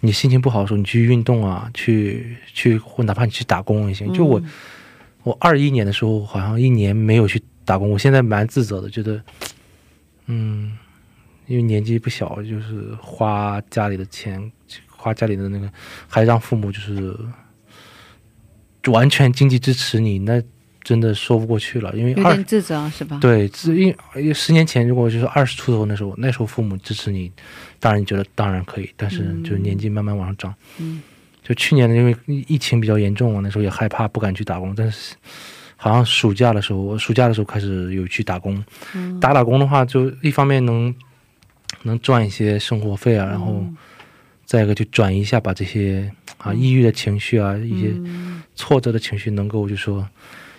你心情不好的时候，你去运动啊，去去或哪怕你去打工也行。就我，
嗯
我二一年的时候，好像一年没有去打工，我现在蛮自责的，觉得，嗯，因为年纪不小，就是花家里的钱，花家里的那个，还让父母就是完全经济支持你，那真的说不过去了。因为二
有点自责是吧？
对，是因为十年前如果就是二十出头那时候，那时候父母支持你，当然你觉得当然可以，但是
嗯。
就是年纪慢慢往上涨，
嗯，
就去年的因为疫情比较严重嘛，那时候也害怕，不敢去打工，但是好像暑假的时候，我暑假的时候开始有去打工，
嗯。
打打工的话，就一方面能能赚一些生活费啊，然后
嗯。
再一个就转移一下，把这些啊抑郁的情绪啊，一些
嗯
挫折的情绪能够就说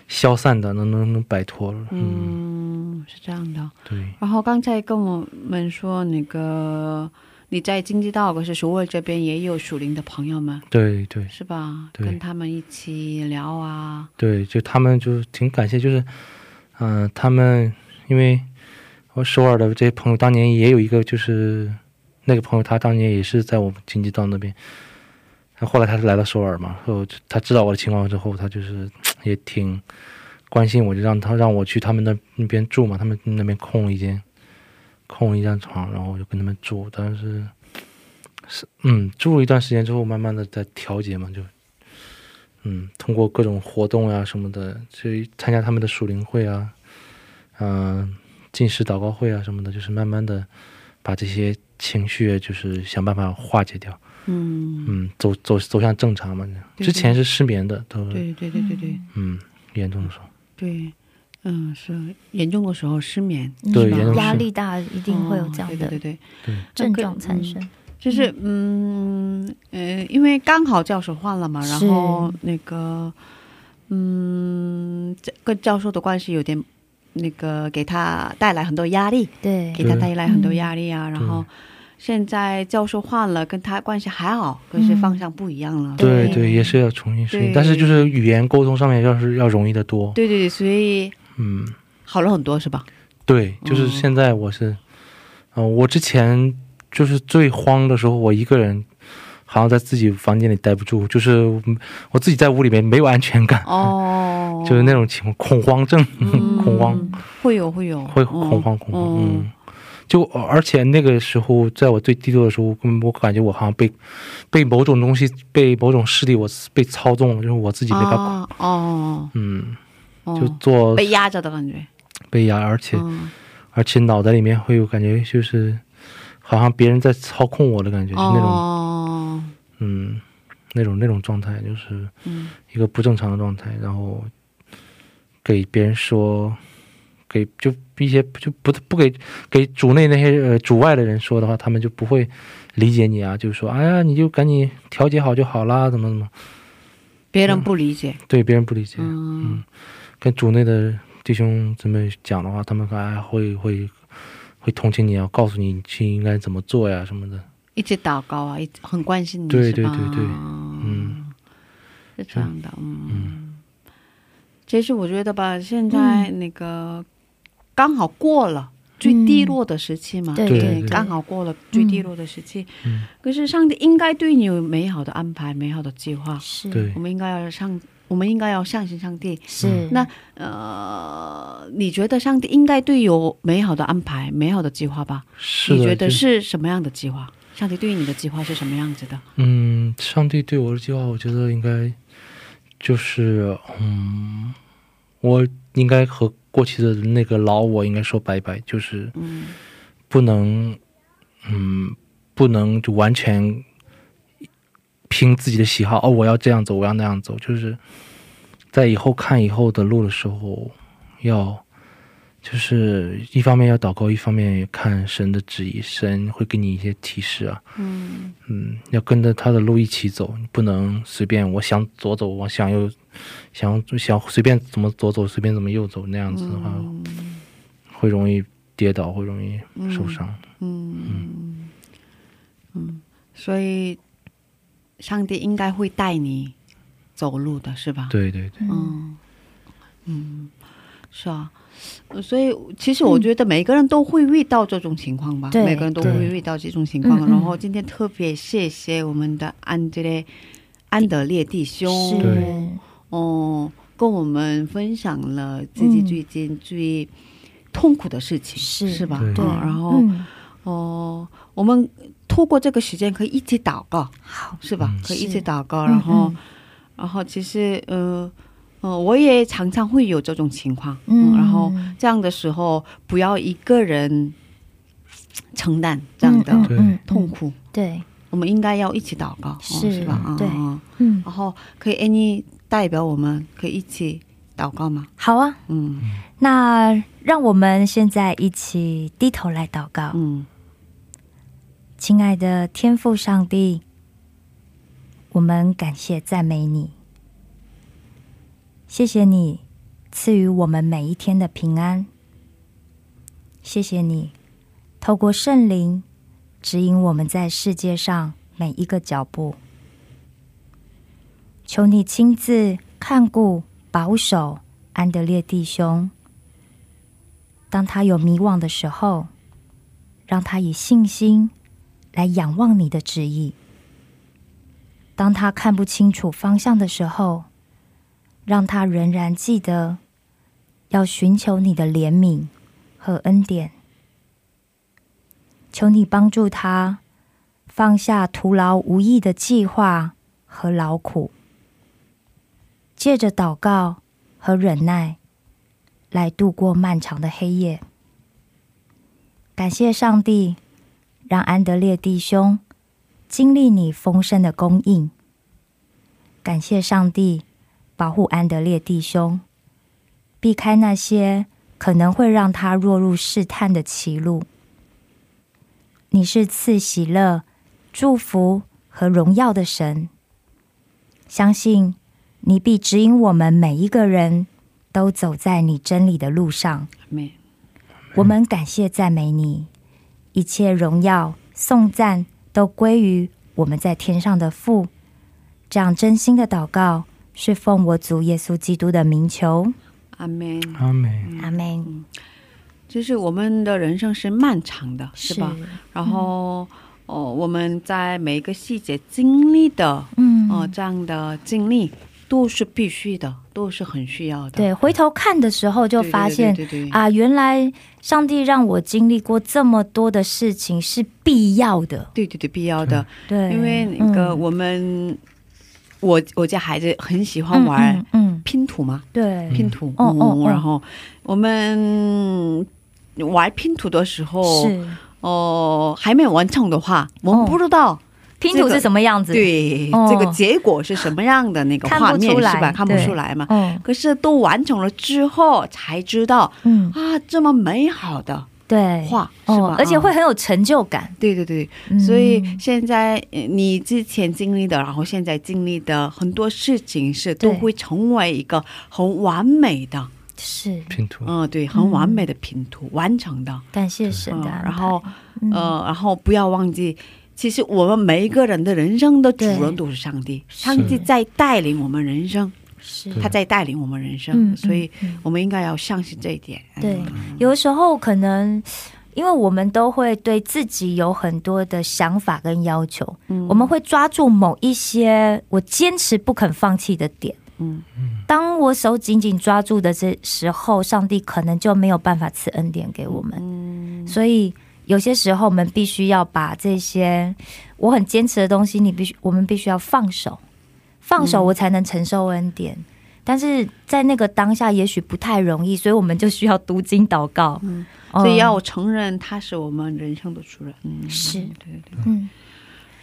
消散的，能能能摆脱了。嗯，
嗯，是这样的。
对，
然后刚才跟我们说，那个你在京畿道或是首尔这边也有属灵的朋友们，
对对
是吧？
对
跟他们一起聊啊，
对，就他们就挺感谢，就是嗯、他们因为我首尔的这些朋友当年也有一个就是那个朋友，他当年也是在我们京畿道那边。他后来他是来到首尔嘛，后他知道我的情况之后，他就是 也挺关心我，就让他让我去他们那那边住嘛，他们那边空一间空一张床，然后我就跟他们住，但是是嗯住了一段时间之后，慢慢的在调节嘛，就嗯通过各种活动呀、什么的，去参加他们的属灵会啊，嗯、进食祷告会啊什么的，就是慢慢的把这些情绪就是想办法化解掉。
嗯，
嗯，走走走向正常嘛。
对
之前是失眠的，都
对对对对对。
嗯。严重的时候，
对，嗯，是严重的时候失眠，
对
压力大一定会有这样
哦对
的
对对。对，
症状产生。
就是嗯。呃，因为刚好教授换了嘛，然后那个嗯，这跟教授的关系有点那个给他带来很多压力，
对。
给他带来很多
嗯。
压力啊。然后现在教授换了，跟他关系还好，可是
嗯。
方向不一样了。
对
对。对，也是要重新适应，但是就是语言沟通上面要是要容易的多。
对对对，所以
嗯，
好了很多是吧？
对，就是
哦
现在我是，嗯、我之前就是最慌的时候，我一个人。好像在自己房间里待不住，就是我自己在屋里面没有安全感，
哦，
就是那种情况，恐慌症，
嗯。
恐慌，
会有会有。
会恐慌恐慌，
嗯
嗯，就而且那个时候，在我最低落的时候，嗯我感觉我好像被被某种东西，被某种势力，我被操纵了，就是我自己没法
哦
嗯，
哦，
就做
被压着的感觉，
被压，而且、
嗯
而且脑袋里面会有感觉，就是好像别人在操控我的感觉，是那种
哦，
嗯那种那种状态，就是
嗯
一个不正常的状态，然后给别人说，给就一些就不不给给组内那些呃主外的人说的话，他们就不会理解你啊，就是说，哎呀，你就赶紧调节好就好啦，怎么怎么，
别人不理解，
对别人不理解，
嗯。
跟组内的弟兄姊妹讲的话，他们还会会会同情你啊，告诉你你去应该怎么做呀什么的，
一直祷告啊，一直很关心你，
对对对对。
嗯。
嗯，
是这样的，嗯。其实我觉得吧，现在那个刚好过了最低落的时期嘛，
对
对对
刚好过了最低落的时期。
嗯。
可是上帝应该对你有美好的安排、美好的计划，
是，
对。
我们应该要上，我们应该要相信上帝。
是。
那呃，你觉得上帝应该对有美好的安排、美好的计划吧？
是，
你觉得
是
什么样的计划？上帝对于你的计划是什么样子的？
嗯，上帝对我的计划，我觉得应该就是，嗯，我应该和过去的那个老我应该说拜拜，就是
嗯。
不能，嗯，不能就完全凭自己的喜好，哦，我要这样走，我要那样走，就是在以后看以后的路的时候，要就是一方面要祷告，一方面也看神的旨意，神会给你一些提示啊。
嗯
嗯，要跟着他的路一起走，你不能随便我想左走，我想右，想想随便怎么左走，随便怎么右走，那样子的话，会容易跌倒，会容易受伤。
嗯嗯，所以上帝应该会带你走路的，是吧？
对对对，
嗯嗯，是啊。呃所以，其实我觉得每个人都会遇到这种情况吧，
对
每个人都会遇到这种情况。
嗯嗯。
然后今天特别谢谢我们的安德烈安德烈弟兄，
是，
哦，跟我们分享了自己
嗯。
最近最痛苦的事情，
是
是吧？
对。
然后、
嗯。
哦，我们透过这个时间可以一起祷告，
好，
是吧？
嗯。
可以一起祷告，然后，
嗯。
然后其实呃呃，我也常常会有这种情况，
嗯。
嗯，然后这样的时候不要一个人承担这样的痛，苦，
对，
我们应该要一起祷告，哦
是
是吧？啊
对
嗯
嗯。
然后可以 any 代表我们可以一起祷告吗？
好啊，
嗯。
那让我们现在一起低头来祷告。
嗯。
亲爱的天父上帝，我们感谢赞美你，谢谢你赐予我们每一天的平安，谢谢你透过圣灵指引我们在世界上每一个脚步。求你亲自看顾、保守安德烈弟兄，当他有迷惘的时候，让他以信心。来仰望你的旨意。当他看不清楚方向的时候，让他仍然记得要寻求你的怜悯和恩典。求你帮助他放下徒劳无益的计划和劳苦，借着祷告和忍耐来度过漫长的黑夜。感谢上帝。让安德烈弟兄经历你丰盛的供应，感谢上帝保护安德烈弟兄，避开那些可能会让他落入试探的歧路。你是赐喜乐、祝福和荣耀的神，相信你必指引我们每一个人都走在你真理的路上。
没
我们感谢赞美你。一切荣耀、颂赞都归于我们在天上的父。这样真心的祷告，是奉我主耶稣基督的名求。
阿门。
阿门，
阿门。
就是我们的人生是漫长的，是吧？然后，哦，我们在每一个细节经历的，
嗯
哦，这样的经历都是必须的，都是很需要的。
对，回头看的时候就发现
对对对对对
啊，原来上帝让我经历过这么多的事情是必要的。
对对对，必要的。
对，
因为那个
嗯
我们，我我家孩子很喜欢玩拼图嘛，
对，
拼图。然后我们玩拼图的时候，
是
哦、还没有完成的话，我们
哦
不知道。
拼图是什么样子？，
对、
哦
这个结果是什么样的那个
看不
画面
出来
是吧？看不出来嘛。
嗯
可是都完成了之后才知道
嗯，
啊，这么美好的
对，
画是吧？
哦，而且会
啊
很有成就感。
对对对，
嗯。
所以现在呃你之前经历的，然后现在经历的很多事情是都会成为一个很完美的，
是。
拼图，
嗯，对，很完美的拼图、完成的。
感谢神
嗯
的
然后
嗯。
呃，然后不要忘记，其实我们每一个人的人生的主人都是上帝，上帝在带领我们人生，
是
他在带领我们人生，
嗯
所以我们应该要相信这一点。
对，有的时候可能。因为我们都会对自己有很多的想法跟要求，
嗯
我们会抓住某一些我坚持不肯放弃的点。
嗯
当我手紧紧抓住的这时候，上帝可能就没有办法赐恩典给我们。
嗯
所以有些时候，我们必须要把这些我很坚持的东西，你必须我们必须要放手，放手我才能承受恩典。但是在那个当下，也许不太容易，所以我们就需要读经祷告。
嗯
嗯。
所以要承认他是我们人生的主人。嗯，
是。
对对，
嗯，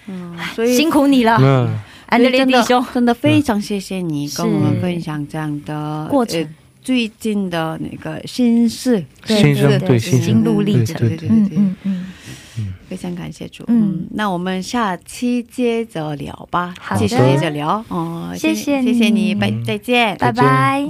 嗯，所以
辛苦你了，
那
安德烈弟兄。
真的非常谢谢你跟我们分享这样的
过程。
呃最近的那个心事，
对
新生
对心路历程，
对对对
嗯
对
嗯嗯，
非常感谢主。
嗯。
嗯，那我们下期接着聊吧，
好
继续接着聊。哦，
谢谢
谢谢
你。
你，拜再见，
拜
见
拜。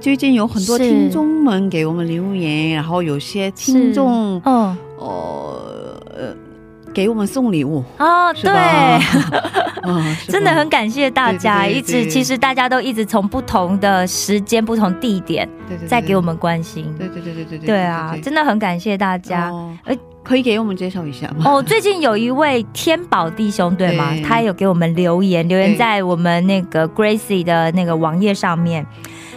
最近有很多听众们给我们留言，然后有些听众
嗯。
哦呃给我们送礼物，
哦，对。
嗯，
真的很感谢大家，
对对对
一直其实大家都一直从不同的时间、不同地点
对对对
在给我们关心。
对对对对对对
对啊，真的很感谢大家。
哦。
呃
可以给我们介绍一下吗？
哦，最近有一位天宝弟兄，对吗？
对
他有给我们留言，留言在我们那个 Gracie 的那个网页上面。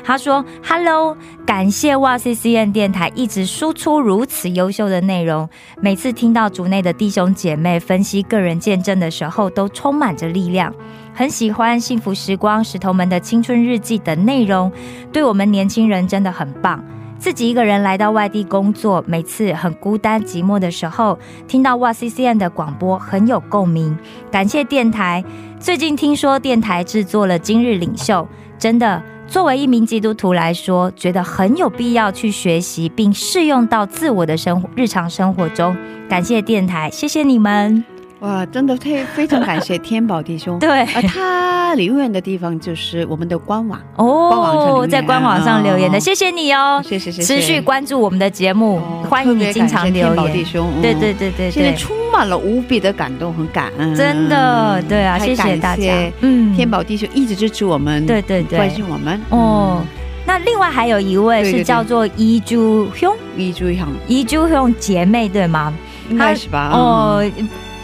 他说：“Hello，感谢哇 C C N 电台一直输出如此优秀的内容。每次听到组内的弟兄姐妹分析个人见证的时候，都充满着力量。很喜欢《幸福时光》、石头们的青春日记等内容，对我们年轻人真的很棒。自己一个人来到外地工作，每次很孤单寂寞的时候，听到哇 C C N 的广播很有共鸣。感谢电台。最近听说电台制作了今日领袖，真的，作为一名基督徒来说，觉得很有必要去学习并适用到自我的生活日常生活中。感谢电台，谢谢你们。
哇，真的非非常感谢天宝弟兄。
对，
而他留言的地方就是我们的官网，
哦，在官网上留言的，
哦
谢谢你哦。
谢谢谢谢，
持续关注我们的节目，
哦
欢迎你经常留
特别感谢天宝弟
言。
兄，嗯
对对对对对，
现在充满了无比的感动和感恩，
真的对啊，谢谢大家。嗯，
天宝弟兄一直支持我们，
对对对
关心我们
哦。那另外还有一位是叫做伊珠兄，
嗯，一注意好，
伊珠兄姐妹对吗？
应该是吧？
哦。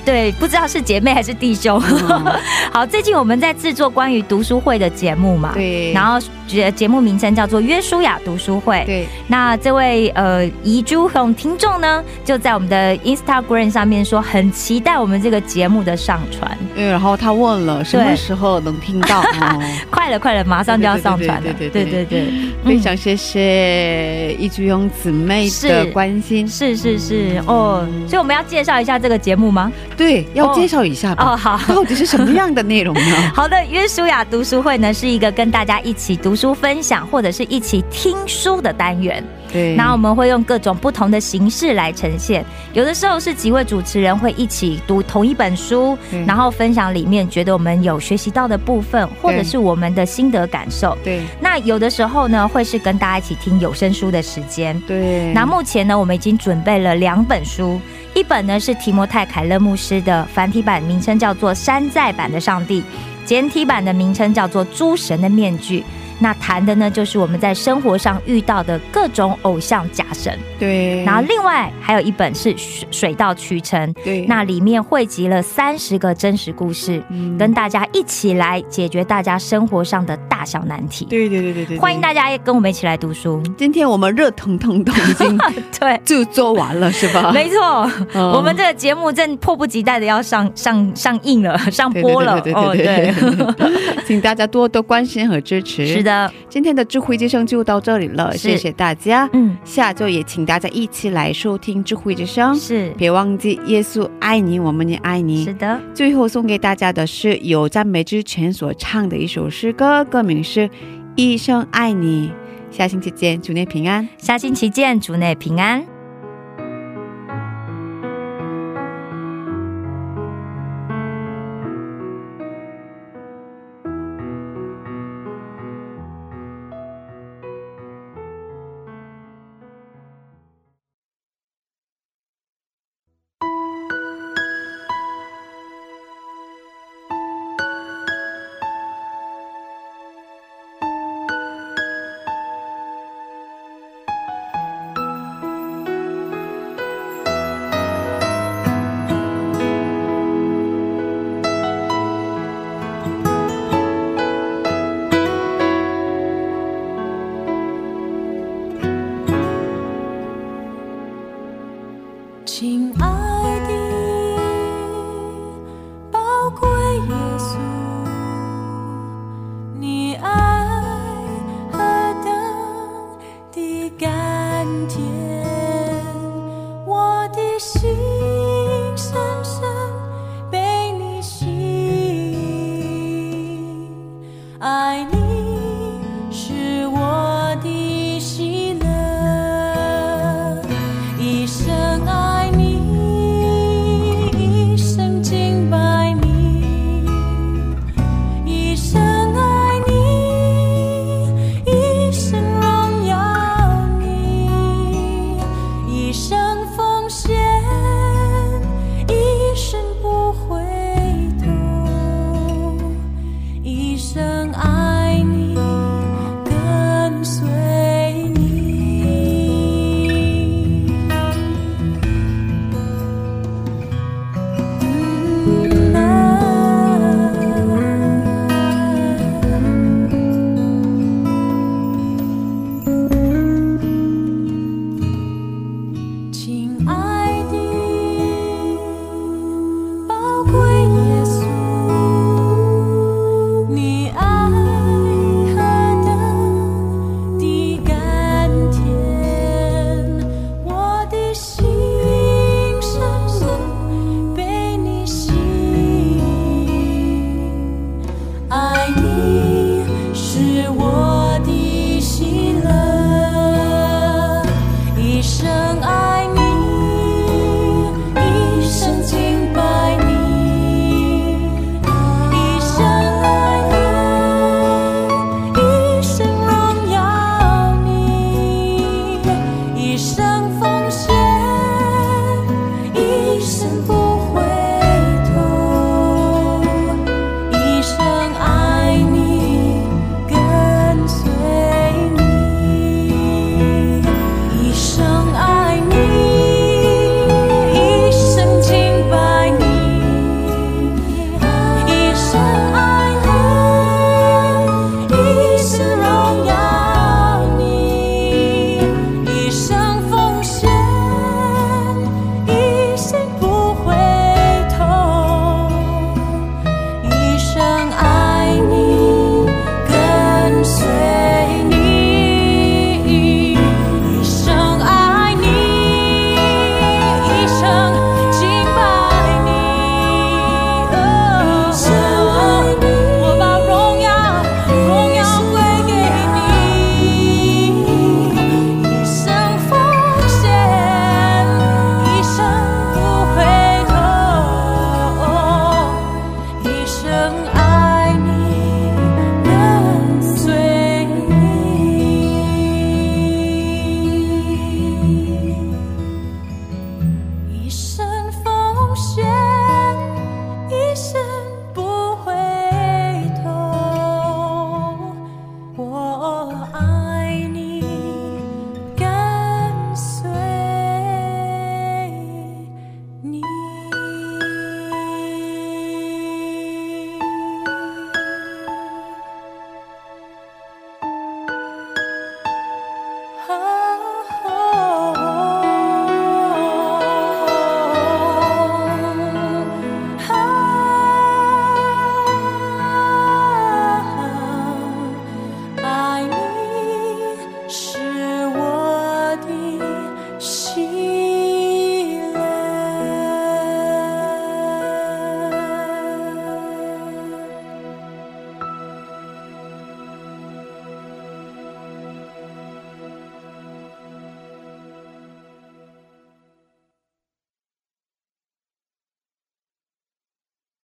对，不知道是姐妹还是弟兄。
嗯
好，最近我们在制作关于读书会的节目嘛，
对，
然后节节目名称叫做约书亚读书会。
对，
那这位呃遗珠红听众呢，就在我们的 Instagram 上面说，很期待我们这个节目的上传。
对，然后他问了什么时候能听到？哦
快了，快了，马上就要上传了。
对对对对
对对，
非常谢谢一珠勇姊妹的关心，
是是是哦，所以我们要介绍一下这个节目吗？
对，要介绍一下吧。
哦，好。
到底是什么样的内容呢？
好的，约书亚读书会呢是一个跟大家一起读书分享或者是一起听书的单元。
对，
那我们会用各种不同的形式来呈现，有的时候是几位主持人会一起读同一本书，然后分享里面觉得我们有学习到的部分，或者是我们的心得感受。
对
那有的时候呢，会是跟大家一起听有声书的时间。
对，
那目前呢，我们已经准备了两本书，一本呢是提摩太凯勒牧师的繁体版，名称叫做《山寨版的上帝》，简体版的名称叫做《诸神的面具》。那谈的呢，就是我们在生活上遇到的各种偶像假神。
对，
然后另外还有一本是水水到渠成，
对，
那里面汇集了三十个真实故事，
嗯
跟大家一起来解决大家生活上的大小难题。
对对对对对，
欢迎大家跟我们一起来读书。
今天我们热腾腾的已经
对，
就做完了，是吧？
没错，
嗯
我们这个节目正迫不及待的要上上上映了，上播了。
对
哦，
对对
对，
对对，请大家多多关心和支持。
是，的，
今天的智慧之声就到这里了，谢谢大家。
嗯，
下周也请大家一起来收听智慧之声，
是
别忘记耶稣爱你，我们也爱你
是。的，
最后送给大家的是由赞美之泉所唱的一首诗歌，歌名是《一生爱你》。下星期见，祝你平安。
下星期见，主内平安。